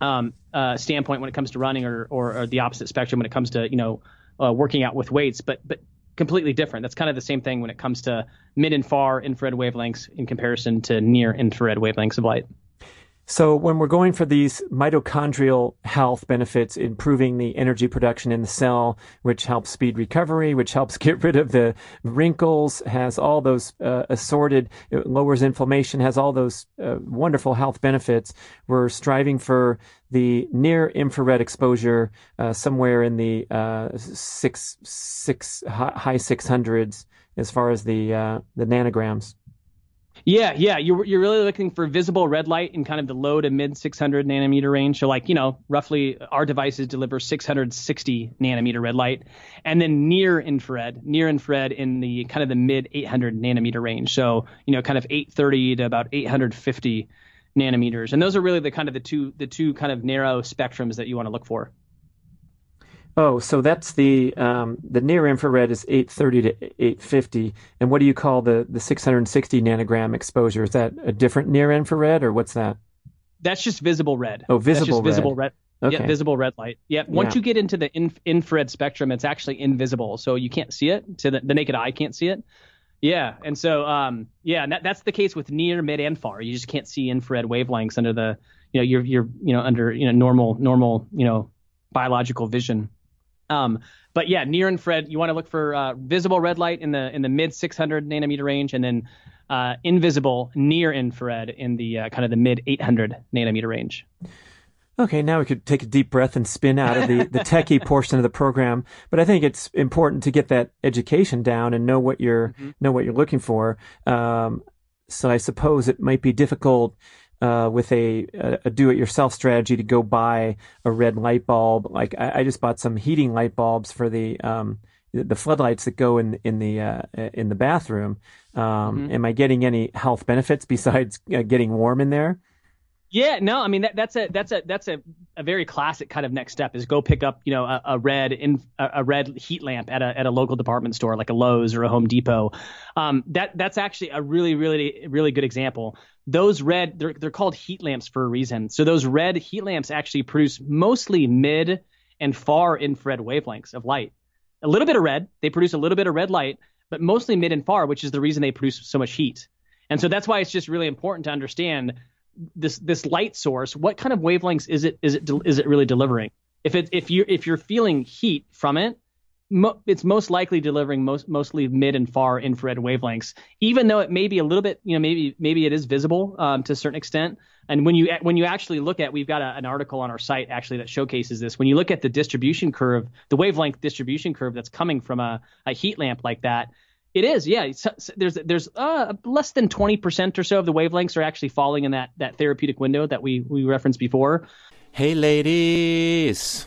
um, uh, standpoint when it comes to running, or, or, or the opposite spectrum when it comes to you know uh, working out with weights, but but completely different. That's kind of the same thing when it comes to mid and far infrared wavelengths in comparison to near infrared wavelengths of light. So when we're going for these mitochondrial health benefits, improving the energy production in the cell, which helps speed recovery, which helps get rid of the wrinkles, has all those uh, assorted, lowers inflammation, has all those uh, wonderful health benefits. We're striving for the near infrared exposure uh, somewhere in the uh, six six high six hundreds as far as the uh, the nanograms. Yeah, yeah, you're you're really looking for visible red light in kind of the low to mid 600 nanometer range. So like you know, roughly our devices deliver 660 nanometer red light, and then near infrared, near infrared in the kind of the mid 800 nanometer range. So you know, kind of 830 to about 850 nanometers, and those are really the kind of the two the two kind of narrow spectrums that you want to look for. Oh, so that's the um, the near infrared is 830 to 850, and what do you call the the 660 nanogram exposure? Is that a different near infrared, or what's that? That's just visible red. Oh, visible red. visible red. Okay. Yeah, visible red light. Yeah. Once yeah. you get into the inf- infrared spectrum, it's actually invisible, so you can't see it. To the, the naked eye can't see it. Yeah, and so um, yeah, that, that's the case with near, mid, and far. You just can't see infrared wavelengths under the you know you're you're you know under you know normal normal you know biological vision. Um, but yeah, near infrared, you want to look for uh, visible red light in the in the mid 600 nanometer range, and then uh, invisible near infrared in the uh, kind of the mid 800 nanometer range. Okay, now we could take a deep breath and spin out of the, the techie portion of the program. But I think it's important to get that education down and know what you're mm-hmm. know what you're looking for. Um, so I suppose it might be difficult uh, with a, a do-it-yourself strategy to go buy a red light bulb. Like I, I just bought some heating light bulbs for the um, the floodlights that go in in the uh, in the bathroom. Um, mm-hmm. Am I getting any health benefits besides uh, getting warm in there? Yeah, no, I mean that, that's a that's a that's a, a very classic kind of next step is go pick up you know a, a red in a, a, red heat lamp at a at a local department store like a Lowe's or a Home Depot. Um, that that's actually a really really really good example. Those red they're they're called heat lamps for a reason. So those red heat lamps actually produce mostly mid and far infrared wavelengths of light. A little bit of red, they produce a little bit of red light, but mostly mid and far, which is the reason they produce so much heat. And so that's why it's just really important to understand this this light source, what kind of wavelengths is it is it is it really delivering? If it if you if you're feeling heat from it, mo- it's most likely delivering most mostly mid and far infrared wavelengths, even though it may be a little bit you know maybe maybe it is visible um, to a certain extent. And when you when you actually look at, we've got a, an article on our site actually that showcases this. When you look at the distribution curve, the wavelength distribution curve that's coming from a, a heat lamp like that, it is, yeah. There's there's uh, less than 20% or so of the wavelengths are actually falling in that that therapeutic window that we we referenced before. Hey, ladies.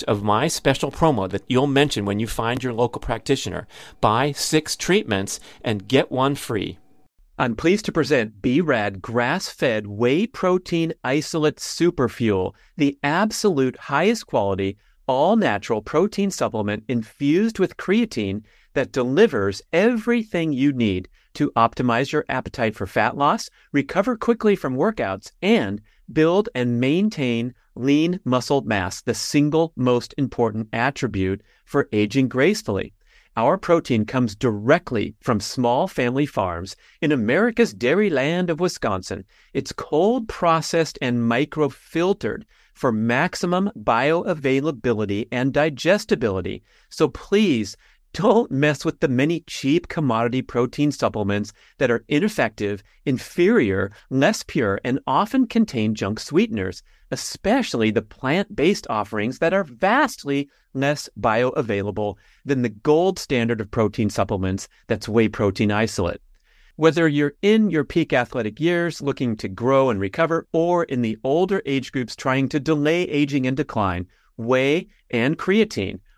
advantage of my special promo that you'll mention when you find your local practitioner. Buy six treatments and get one free. I'm pleased to present BRAD grass fed whey protein isolate superfuel, the absolute highest quality, all natural protein supplement infused with creatine that delivers everything you need to optimize your appetite for fat loss, recover quickly from workouts, and build and maintain lean muscle mass, the single most important attribute for aging gracefully. Our protein comes directly from small family farms in America's dairy land of Wisconsin. It's cold processed and microfiltered for maximum bioavailability and digestibility. So please don't mess with the many cheap commodity protein supplements that are ineffective, inferior, less pure, and often contain junk sweeteners, especially the plant based offerings that are vastly less bioavailable than the gold standard of protein supplements that's whey protein isolate. Whether you're in your peak athletic years looking to grow and recover, or in the older age groups trying to delay aging and decline, whey and creatine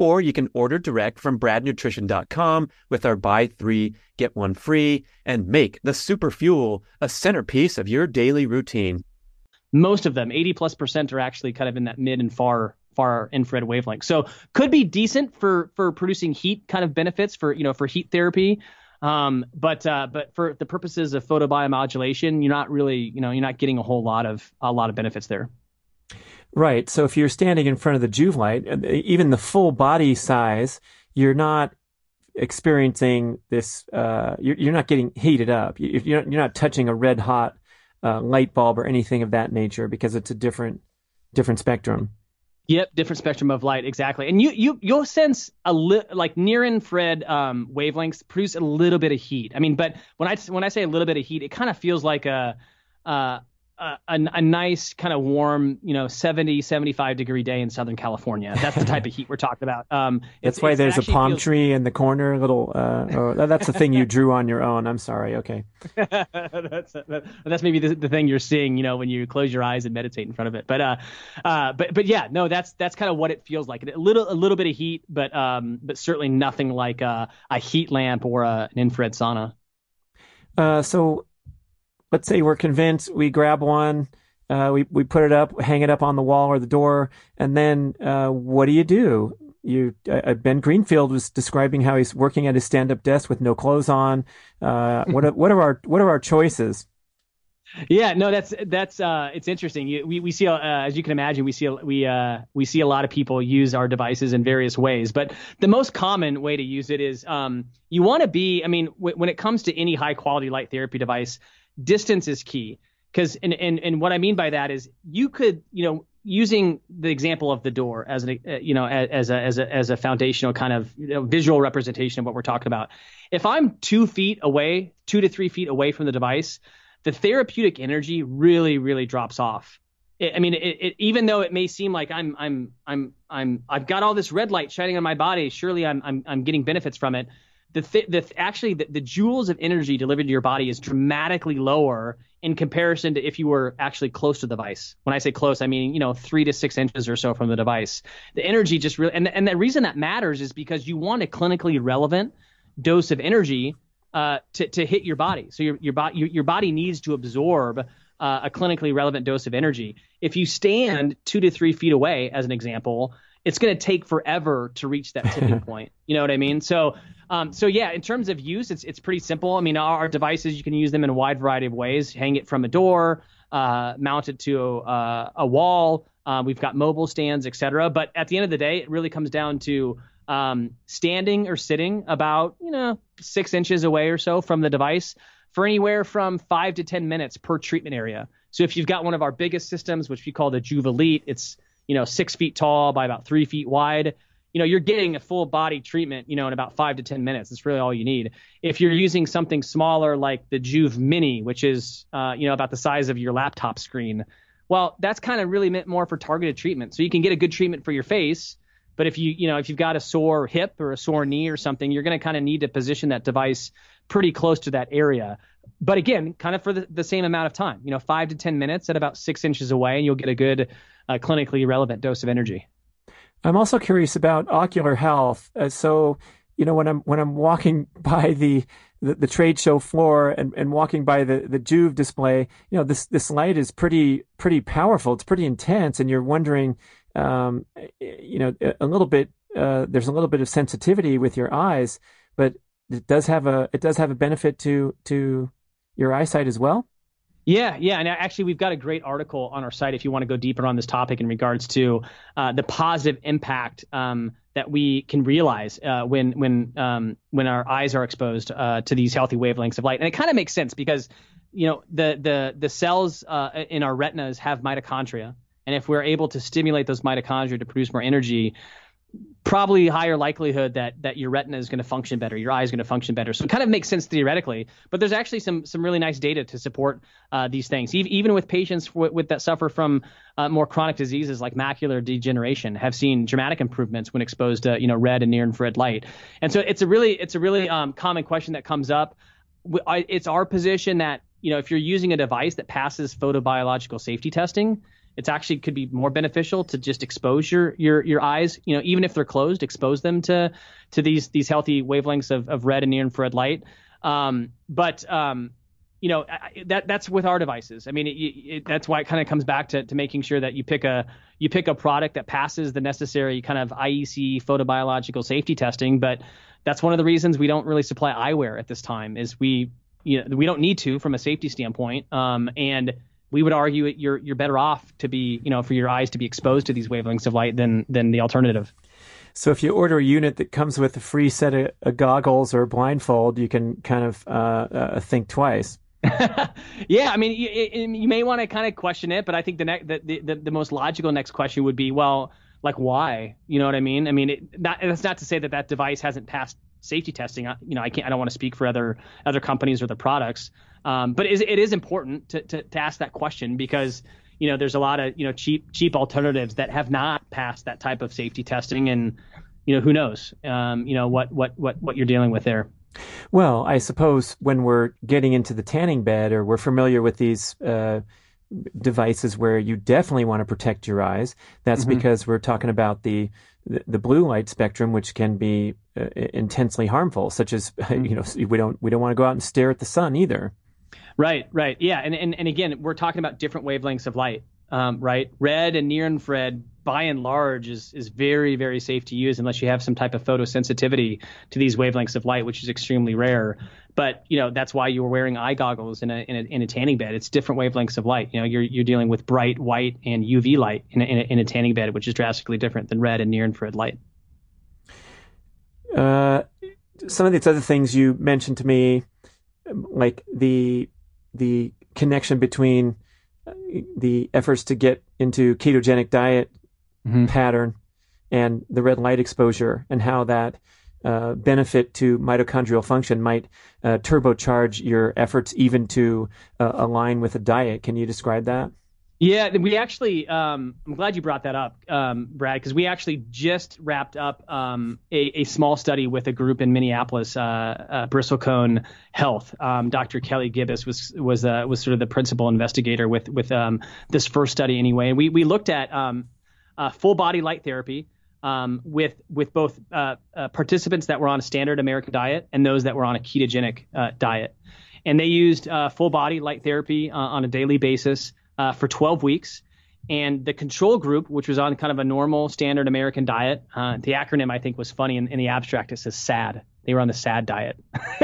or you can order direct from bradnutrition.com with our buy three, get one free, and make the super fuel a centerpiece of your daily routine. Most of them, 80 plus percent, are actually kind of in that mid and far far infrared wavelength. So could be decent for for producing heat kind of benefits for you know for heat therapy. Um, but uh, but for the purposes of photobiomodulation, you're not really you know you're not getting a whole lot of a lot of benefits there. Right. So if you're standing in front of the Joovv light, uh, even the full body size, you're not experiencing this. Uh, you're, you're, not getting heated up. You're, you're not touching a red hot uh, light bulb or anything of that nature because it's a different different spectrum. Yep, different spectrum of light, exactly. And you you you'll sense a li- like near infrared um, wavelengths produce a little bit of heat. I mean, but when I when I say a little bit of heat, it kind of feels like a uh, a, a, nice kind of warm, you know, 70, 75 degree day in Southern California. That's the type of heat we're talking about. Um, that's why there's a palm feels... tree in the corner. Little, uh, oh, that's the thing you drew on your own. I'm sorry. Okay. that's that, that's maybe the, the thing you're seeing, you know, when you close your eyes and meditate in front of it. But uh, uh, but but yeah, no, that's that's kind of what it feels like. A little a little bit of heat, but um, but certainly nothing like a, a heat lamp or a, an infrared sauna. Uh, so let's say we're convinced, we grab one, uh, we we put it up, hang it up on the wall or the door, and then uh, what do you do? You uh, uh Ben Greenfield was describing how he's working at his stand-up desk with no clothes on. Uh, what are, what are our what are our choices? Yeah, no, that's that's uh, it's interesting. You, we we see, uh, as you can imagine, we see we uh, we see a lot of people use our devices in various ways. But the most common way to use it is um, you want to be. I mean, w- when it comes to any high quality light therapy device, distance is key because and, and and what I mean by that is you could you know using the example of the door as an uh, you know as a as a as a foundational kind of you know, visual representation of what we're talking about. If I'm two feet away, two to three feet away from the device, the therapeutic energy really really drops off. It, I mean, it, it, even though it may seem like I'm I'm I'm I'm I've got all this red light shining on my body, surely I'm I'm I'm getting benefits from it the, th- the th- actually the, the joules of energy delivered to your body is dramatically lower in comparison to if you were actually close to the device. When I say close, I mean you know three to six inches or so from the device. The energy just really and and the reason that matters is because you want a clinically relevant dose of energy uh, to to hit your body. So your your body your, your body needs to absorb. Uh, a clinically relevant dose of energy. If you stand two to three feet away, as an example, it's going to take forever to reach that tipping point. You know what I mean? So, um, so yeah, in terms of use, it's it's pretty simple. I mean, our, our devices you can use them in a wide variety of ways. Hang it from a door, uh, mount it to a, a wall. Uh, we've got mobile stands, etc. But at the end of the day, it really comes down to um, standing or sitting about you know six inches away or so from the device for anywhere from five to ten minutes per treatment area. So if you've got one of our biggest systems, which we call the Joovv Elite, it's you know, six feet tall by about three feet wide, you know, you're getting a full body treatment, you know, in about five to 10 minutes. That's really all you need. If you're using something smaller like the Joovv Mini, which is, uh, you know, about the size of your laptop screen, Well, that's kind of really meant more for targeted treatment. So you can get a good treatment for your face, but if you you know if you've got a sore hip or a sore knee or something, you're going to kind of need to position that device pretty close to that area. But again, kind of for the, the same amount of time, you know, five to ten minutes at about six inches away, and you'll get a good uh, clinically relevant dose of energy. I'm also curious about ocular health. Uh, so, you know, when I'm when I'm walking by the the, the, trade show floor and, and walking by the, the Joovv display, you know, this this light is pretty pretty powerful. It's pretty intense, and you're wondering, um, you know, a little bit. Uh, there's a little bit of sensitivity with your eyes, but it does have a it does have a benefit to to your eyesight as well. Yeah, yeah, and actually, we've got a great article on our site if you want to go deeper on this topic in regards to uh, the positive impact um, that we can realize uh, when when um, when our eyes are exposed uh, to these healthy wavelengths of light. And it kind of makes sense because you know the the the cells uh, in our retinas have mitochondria, and if we're able to stimulate those mitochondria to produce more energy, probably higher likelihood that that your retina is going to function better, your eye is going to function better. So it kind of makes sense theoretically, but there's actually some some really nice data to support uh, these things. Even with patients with, with that suffer from uh, more chronic diseases like macular degeneration, have seen dramatic improvements when exposed to you know red and near infrared light. And so it's a really it's a really um, common question that comes up. It's our position that you know if you're using a device that passes photobiological safety testing it's actually could be more beneficial to just expose your your your eyes, you know, even if they're closed, expose them to to these these healthy wavelengths of, of red and near infrared light. Um, but um, you know that that's with our devices. I mean, it, it, that's why it kind of comes back to, to making sure that you pick a you pick a product that passes the necessary kind of IEC photobiological safety testing. But that's one of the reasons we don't really supply eyewear at this time. Is we you know we don't need to from a safety standpoint. Um, and we would argue it, you're you're better off to be you know for your eyes to be exposed to these wavelengths of light than than the alternative. So if you order a unit that comes with a free set of, of goggles or a blindfold, you can kind of uh, uh, think twice. yeah, I mean, you, you may want to kind of question it, but I think the, ne- the, the the most logical next question would be, well, like why? You know what I mean? I mean, it, not, that's not to say that that device hasn't passed safety testing. I, you know, I can't, I don't want to speak for other other companies or the products, um, but it is, it is important to, to, to ask that question because you know there's a lot of you know cheap cheap alternatives that have not passed that type of safety testing, and you know who knows, um, you know what what what what you're dealing with there. Well, I suppose when we're getting into the tanning bed or we're familiar with these uh, devices where you definitely want to protect your eyes, that's mm-hmm. because we're talking about the the, blue light spectrum, which can be uh, intensely harmful, such as mm-hmm. you know we don't we don't want to go out and stare at the sun either. Right, right, yeah, and and and again, we're talking about different wavelengths of light, um, right? Red and near infrared, by and large, is is very very safe to use unless you have some type of photosensitivity to these wavelengths of light, which is extremely rare. But you know that's why you were wearing eye goggles in a, in a in a tanning bed. It's different wavelengths of light. You know you're you're dealing with bright white and UV light in a, in a, in a tanning bed, which is drastically different than red and near infrared light. Uh, some of these other things you mentioned to me, like the the connection between uh, the efforts to get into ketogenic diet mm-hmm. pattern and the red light exposure and how that uh, benefit to mitochondrial function might uh, turbocharge your efforts even to uh, align with a diet. Can you describe that? Yeah, we actually. Um, I'm glad you brought that up, um, Brad, because we actually just wrapped up um, a, a, small study with a group in Minneapolis, uh, uh, Bristlecone Health. Um, Dr. Kelly Gibbous was was uh, was sort of the principal investigator with with um, this first study anyway. And we we looked at um, uh, full body light therapy with with both uh, uh, participants that were on a standard American diet and those that were on a ketogenic diet, and they used full body light therapy on a daily basis uh, for 12 weeks. And the control group, which was on kind of a normal standard American diet, uh, the acronym I think was funny in, in, the abstract. It says SAD. They were on the SAD diet,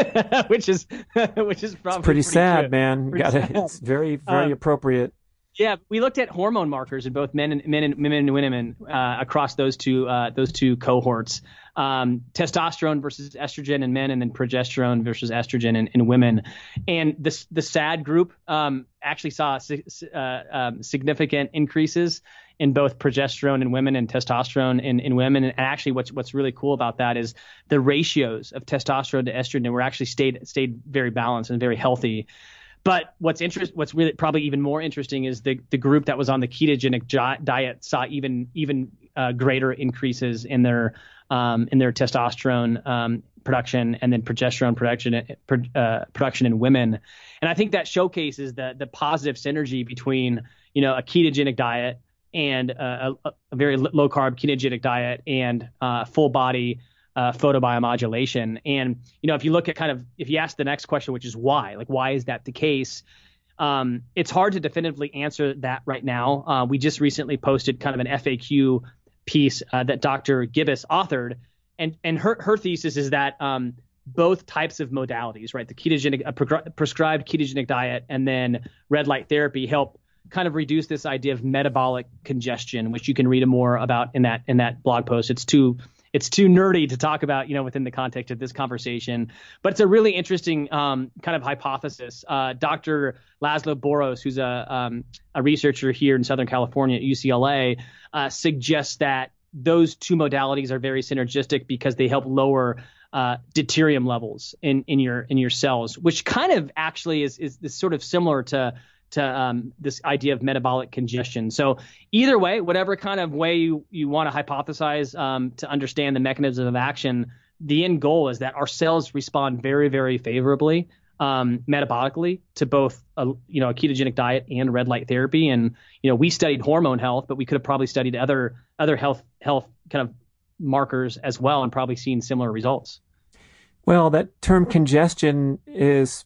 which is which is probably it's pretty, pretty sad, true. man. Pretty Gotta, sad. It's very very um, appropriate. Yeah, we looked at hormone markers in both men and men and men and women uh, across those two uh, those two cohorts. Um, testosterone versus estrogen in men, and then progesterone versus estrogen in, in women. And the the SAD group um, actually saw uh, um, significant increases in both progesterone in women and testosterone in, in women. And actually, what's what's really cool about that is the ratios of testosterone to estrogen were actually stayed stayed very balanced and very healthy. But what's interest, what's really probably even more interesting is the the group that was on the ketogenic diet saw even even uh, greater increases in their um, in their testosterone um, production and then progesterone production uh, production in women. And I think that showcases the the positive synergy between you know a ketogenic diet and a, a, a very low carb ketogenic diet and uh, full body uh, photobiomodulation. And you know if you look at kind of if you ask the next question, which is why, like why is that the case? Um, it's hard to definitively answer that right now. Uh, we just recently posted kind of an FAQ piece uh, that Dr. Gibbous authored and and her her thesis is that um, both types of modalities, right, the ketogenic a pre- prescribed ketogenic diet and then red light therapy help kind of reduce this idea of metabolic congestion, which you can read more about in that in that blog post. It's too it's too nerdy to talk about, you know, within the context of this conversation. But it's a really interesting um, kind of hypothesis. Uh, Dr. Laszlo Boros, who's a um, a researcher here in Southern California at UCLA, uh, suggests that those two modalities are very synergistic because they help lower uh, deuterium levels in, in your in your cells, which kind of actually is, is, is sort of similar to to um, this idea of metabolic congestion. So either way, whatever kind of way you, you want to hypothesize um, to understand the mechanism of action, the end goal is that our cells respond very, very favorably um, metabolically to both a you know a ketogenic diet and red light therapy. And you know we studied hormone health, but we could have probably studied other other health health kind of markers as well, and probably seen similar results. Well, that term congestion is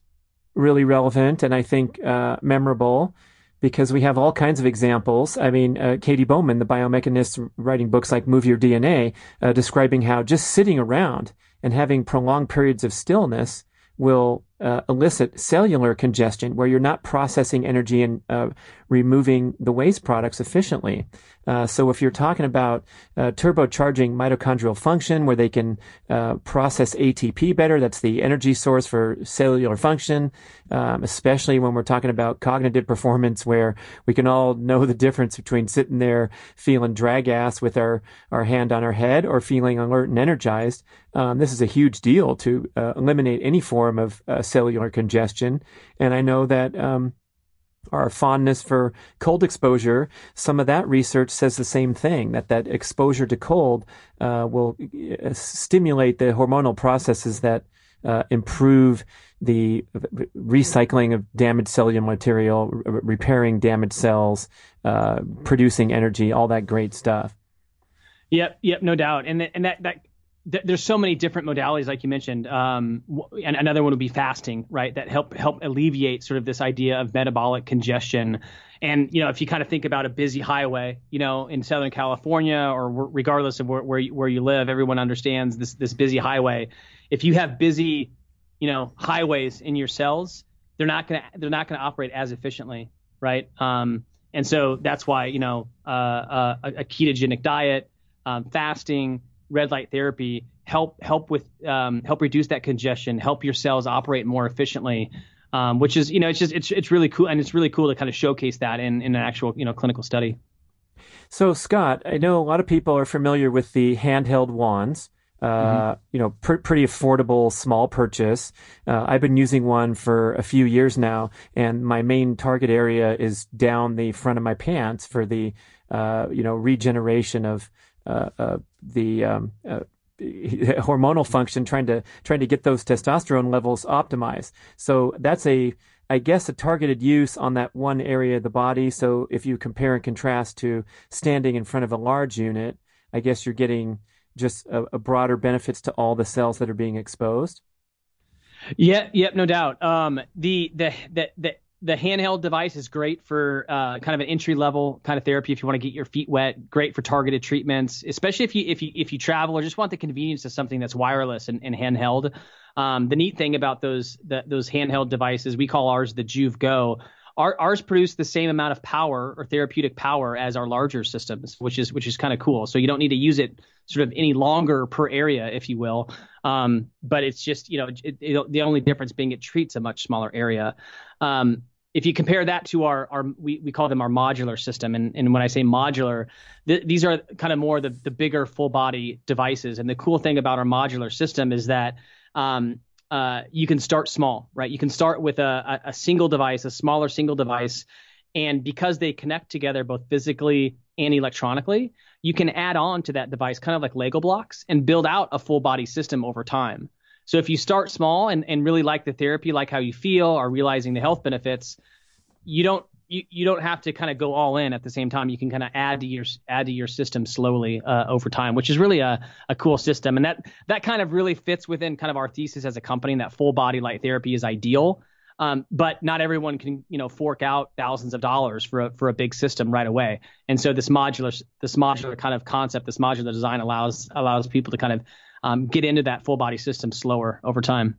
really relevant and I think uh, memorable because we have all kinds of examples. I mean, uh, Katy Bowman, the biomechanist, writing books like Move Your DNA, uh, describing how just sitting around and having prolonged periods of stillness will uh, elicit cellular congestion where you're not processing energy and uh, removing the waste products efficiently. Uh, so if you're talking about uh, turbocharging mitochondrial function where they can uh, process ATP better, that's the energy source for cellular function, um, especially when we're talking about cognitive performance where we can all know the difference between sitting there feeling drag ass with our, our hand on our head or feeling alert and energized. Um, this is a huge deal to uh, eliminate any form of cellular congestion. And I know that um, our fondness for cold exposure, some of that research says the same thing that that exposure to cold uh, will uh, stimulate the hormonal processes that uh, improve the recycling of damaged cellular material, r- repairing damaged cells, uh, producing energy, all that great stuff. Yep, yep, no doubt, and th- and that that th- there's so many different modalities, like you mentioned. Um, and another one would be fasting, right? That help help alleviate sort of this idea of metabolic congestion. And you know, if you kind of think about a busy highway, you know, in Southern California or regardless of where where you, where you live, everyone understands this this busy highway. If you have busy, you know, highways in your cells, they're not gonna they're not gonna operate as efficiently, right? Um, and so that's why you know uh, uh, a, a ketogenic diet, um, fasting, red light therapy help help with um, help reduce that congestion, help your cells operate more efficiently. Um, which is you know it's just it's it's really cool and it's really cool to kind of showcase that in in an actual you know clinical study. So Scott, I know a lot of people are familiar with the handheld wands. Uh, mm-hmm. you know, pr- pretty affordable, small purchase. Uh, I've been using one for a few years now, and my main target area is down the front of my pants for the, uh, you know, regeneration of the um, uh, hormonal function, trying to trying to get those testosterone levels optimized. So that's a I guess a targeted use on that one area of the body. So if you compare and contrast to standing in front of a large unit, I guess you're getting just a, a broader benefits to all the cells that are being exposed. Yeah, yep, no doubt. Um, the the the the the handheld device is great for uh, kind of an entry level kind of therapy if you want to get your feet wet. Great for targeted treatments, especially if you if you if you travel or just want the convenience of something that's wireless and, and handheld. Um, the neat thing about those the, those handheld devices, we call ours the Joovv Go. Our, ours produce the same amount of power or therapeutic power as our larger systems, which is which is kind of cool. So you don't need to use it sort of any longer per area, if you will. Um, but it's just you know it, it, the only difference being it treats a much smaller area. Um, if you compare that to our, our we, we call them our modular system and, and when i say modular th- these are kind of more the, the bigger full body devices and the cool thing about our modular system is that um, uh, you can start small, right? You can start with a, a single device, a smaller single device, and because they connect together both physically and electronically, you can add on to that device kind of like Lego blocks and build out a full body system over time. So if you start small and, and really like the therapy, like how you feel, or realizing the health benefits, you don't you, you don't have to kind of go all in at the same time. You can kind of add to your add to your system slowly uh, over time, which is really a, a cool system. And that that kind of really fits within kind of our thesis as a company that full body light therapy is ideal. Um, but not everyone can, you know, fork out thousands of dollars for a, for a big system right away. And so this modular this modular kind of concept, this modular design allows allows people to kind of um, get into that full body system slower over time.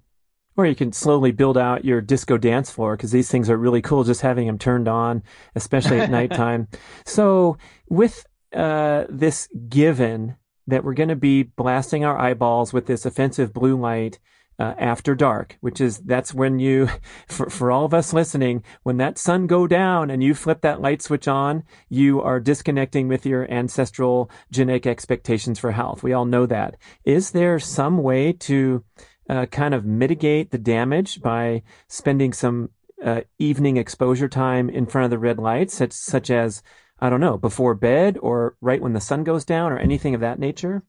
Or you can slowly build out your disco dance floor because these things are really cool just having them turned on, especially at nighttime. So, with uh, this given that we're going to be blasting our eyeballs with this offensive blue light uh, after dark, which is that's when you, for, for all of us listening, when that sun go down and you flip that light switch on, you are disconnecting with your ancestral genetic expectations for health. We all know that. Is there some way to uh, kind of mitigate the damage by spending some uh, evening exposure time in front of the red lights, such, such as, I don't know, before bed or right when the sun goes down or anything of that nature?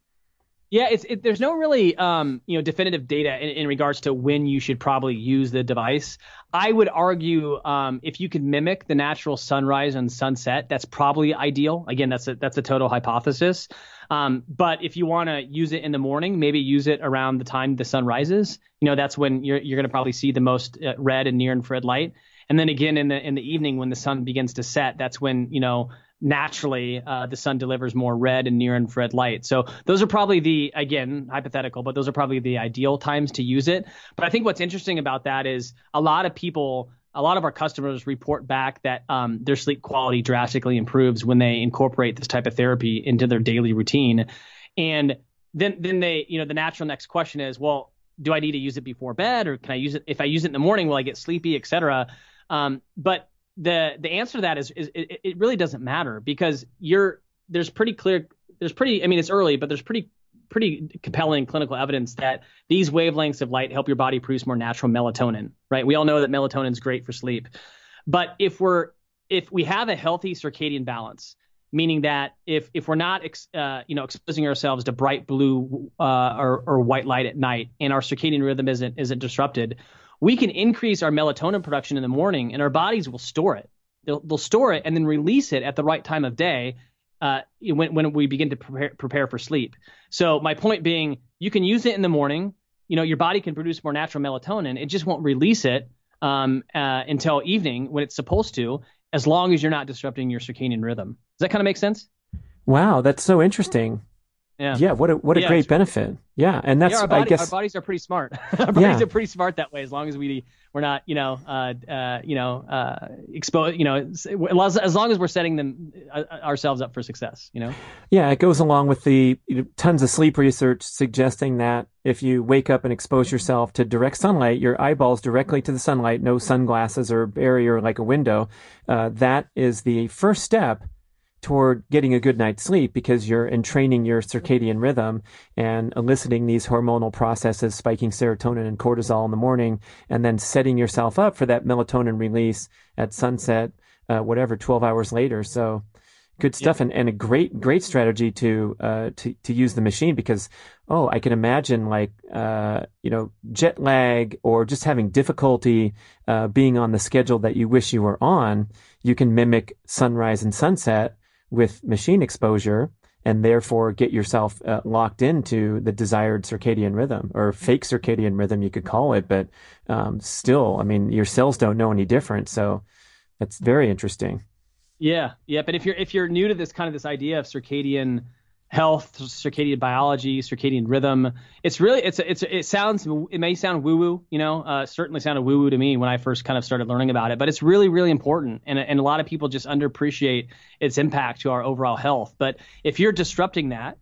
Yeah, it's it, there's no really um, you know definitive data in, in, regards to when you should probably use the device. I would argue um, if you could mimic the natural sunrise and sunset, that's probably ideal. Again, that's a that's a total hypothesis. Um, but if you want to use it in the morning, maybe use it around the time the sun rises. You know, that's when you're you're going to probably see the most uh, red and near infrared light. And then again in the in the evening when the sun begins to set, that's when you know naturally uh, the sun delivers more red and near infrared light. So those are probably the again hypothetical, but those are probably the ideal times to use it. But I think what's interesting about that is a lot of people. A lot of our customers report back that um, their sleep quality drastically improves when they incorporate this type of therapy into their daily routine. And then, then they, you know, the natural next question is, well, do I need to use it before bed, or can I use it if I use it in the morning? Will I get sleepy, et cetera? Um, but the the answer to that is, is it, it really doesn't matter because you're there's pretty clear there's pretty I mean it's early but there's pretty pretty compelling clinical evidence that these wavelengths of light help your body produce more natural melatonin right? We all know that melatonin is great for sleep. But if we're if we have a healthy circadian balance meaning that if if we're not ex, uh, you know exposing ourselves to bright blue uh, or, or white light at night and our circadian rhythm isn't isn't disrupted we can increase our melatonin production in the morning and our bodies will store it. They'll, they'll store it and then release it at the right time of day uh, when, when we begin to prepare, prepare for sleep. So my point being, you can use it in the morning. You know, your body can produce more natural melatonin. It just won't release it um, uh, until evening when it's supposed to, as long as you're not disrupting your circadian rhythm. Does that kind of make sense? Wow, that's so interesting. Yeah. Yeah. What a what a yeah, great benefit. Yeah. And that's yeah, our body, I guess our bodies are pretty smart. our bodies yeah. are pretty smart that way as long as we we're not, you know, uh, uh, you know, uh, exposed, you know, as long as we're setting them uh, ourselves up for success, you know. Yeah, it goes along with the you know, tons of sleep research suggesting that if you wake up and expose yourself to direct sunlight, your eyeballs directly to the sunlight, no sunglasses or barrier like a window, uh, that is the first step toward getting a good night's sleep because you're entraining your circadian rhythm and eliciting these hormonal processes, spiking serotonin and cortisol in the morning, and then setting yourself up for that melatonin release at sunset, uh, whatever, 12 hours later. So good stuff and, and a great, great strategy to, uh, to, to use the machine because, oh, I can imagine like, uh, you know, jet lag or just having difficulty, uh, being on the schedule that you wish you were on. You can mimic sunrise and sunset with machine exposure and therefore get yourself uh, locked into the desired circadian rhythm or fake circadian rhythm, you could call it. But um, still, I mean, your cells don't know any different. So that's very interesting. Yeah, yeah. But if you're if you're new to this kind of this idea of circadian health, circadian biology, circadian rhythm. It's really it's it's it sounds it may sound woo woo, you know, uh, certainly sounded woo woo to me when I first kind of started learning about it, but it's really really important, and and a lot of people just underappreciate its impact to our overall health. But if you're disrupting that.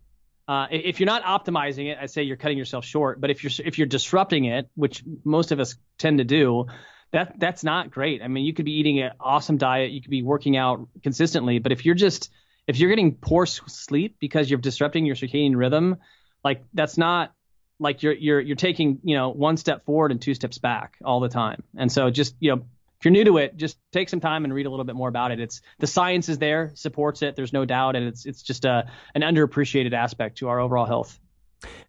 Uh, if you're not optimizing it, I say you're cutting yourself short. But if you're if you're disrupting it, which most of us tend to do, that that's not great. I mean, you could be eating an awesome diet, you could be working out consistently, but if you're just if you're getting poor sleep because you're disrupting your circadian rhythm, like that's not like you're you're you're taking you know one step forward and two steps back all the time. And so just you know if you're new to it, just take some time and read a little bit more about it. It's the science is there, supports it. There's no doubt, and it's it's just a an underappreciated aspect to our overall health.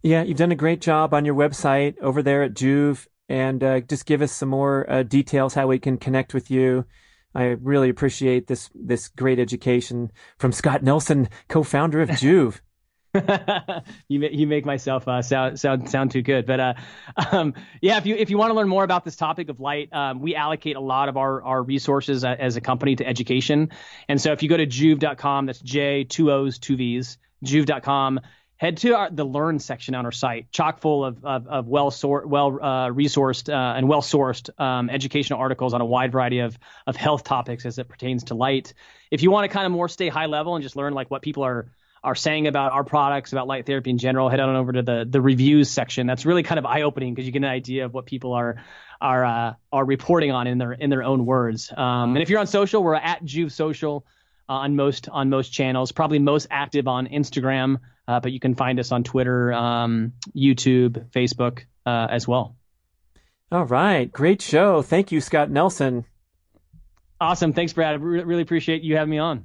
Yeah, you've done a great job on your website over there at Joovv, and uh, just give us some more uh, details how we can connect with you. I really appreciate this this great education from Scott Nelson, co-founder of Joovv. you make, you make myself uh, sound sound sound too good, but uh, um, yeah. If you if you want to learn more about this topic of light, um, we allocate a lot of our our resources uh, as a company to education, and so if you go to joovv.com, that's J two O's two V's, joovv.com. Head to our, the learn section on our site, chock full of of, of well sort well uh, resourced uh, and well sourced um, educational articles on a wide variety of of health topics as it pertains to light. If you want to kind of more stay high level and just learn like what people are are saying about our products, about light therapy in general, head on over to the the reviews section. That's really kind of eye opening because you get an idea of what people are are uh, are reporting on in their in their own words. Um, and if you're on social, we're at Joovv Social on most on most channels. Probably most active on Instagram, uh, but you can find us on Twitter, um, YouTube, Facebook uh, as well. All right, great show. Thank you, Scott Nelson. Awesome. Thanks, Brad. I re- really appreciate you having me on.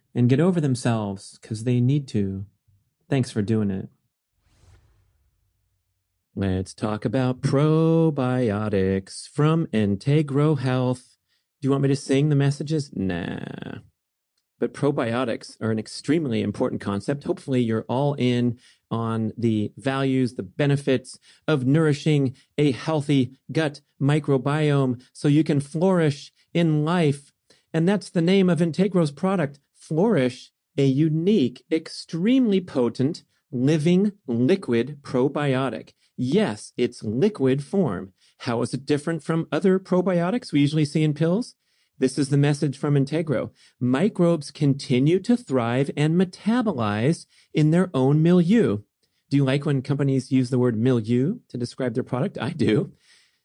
and get over themselves because they need to. Thanks for doing it. Let's talk about probiotics from Integro Health. Do you want me to sing the messages? Nah. But probiotics are an extremely important concept. Hopefully, you're all in on the values, the benefits of nourishing a healthy gut microbiome so you can flourish in life. And that's the name of Integro's product, Flourish, a unique, extremely potent, living liquid probiotic. Yes, it's liquid form. How is it different from other probiotics we usually see in pills? This is the message from Integro. Microbes continue to thrive and metabolize in their own milieu. Do you like when companies use the word milieu to describe their product? I do.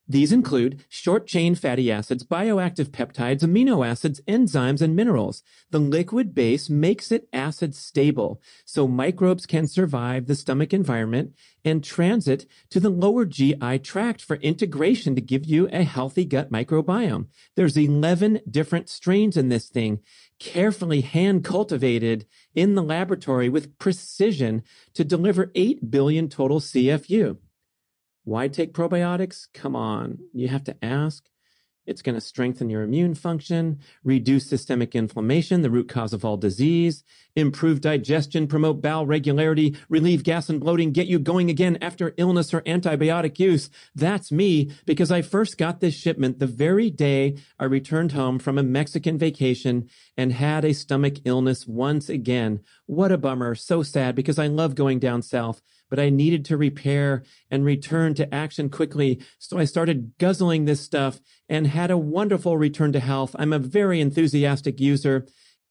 These include short chain fatty acids, bioactive peptides, amino acids, enzymes, and minerals. The liquid base makes it acid stable, so microbes can survive the stomach environment and transit to the lower GI tract for integration to give you a healthy gut microbiome. There's 11 different strains in this thing, carefully hand cultivated in the laboratory with precision to deliver 8 billion total CFU. Why take probiotics? Come on. You have to ask. It's going to strengthen your immune function, reduce systemic inflammation, the root cause of all disease, improve digestion, promote bowel regularity, relieve gas and bloating, get you going again after illness or antibiotic use. That's me because I first got this shipment the very day I returned home from a Mexican vacation and had a stomach illness once again. What a bummer. So sad because I love going down south but I needed to repair and return to action quickly. So I started guzzling this stuff and had a wonderful return to health. I'm a very enthusiastic user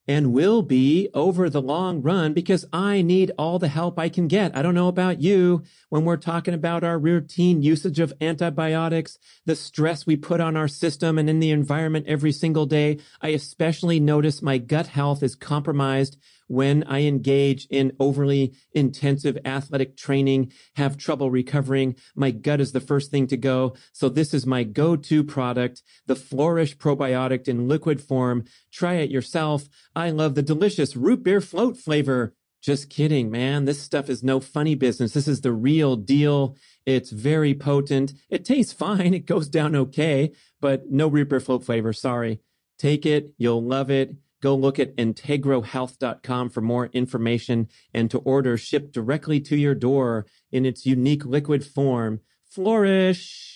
and will be over the long run because I need all the help I can get. I don't know about you when we're talking about our routine usage of antibiotics, the stress we put on our system and in the environment every single day. I especially notice my gut health is compromised when I engage in overly intensive athletic training, have trouble recovering, my gut is the first thing to go. So this is my go-to product, the Flourish probiotic in liquid form. Try it yourself. I love the delicious root beer float flavor. Just kidding, man. This stuff is no funny business. This is the real deal. It's very potent. It tastes fine. It goes down okay, but no root beer float flavor. Sorry. Take it. You'll love it. Go look at integrohealth.com for more information and to order shipped directly to your door in its unique liquid form. Flourish!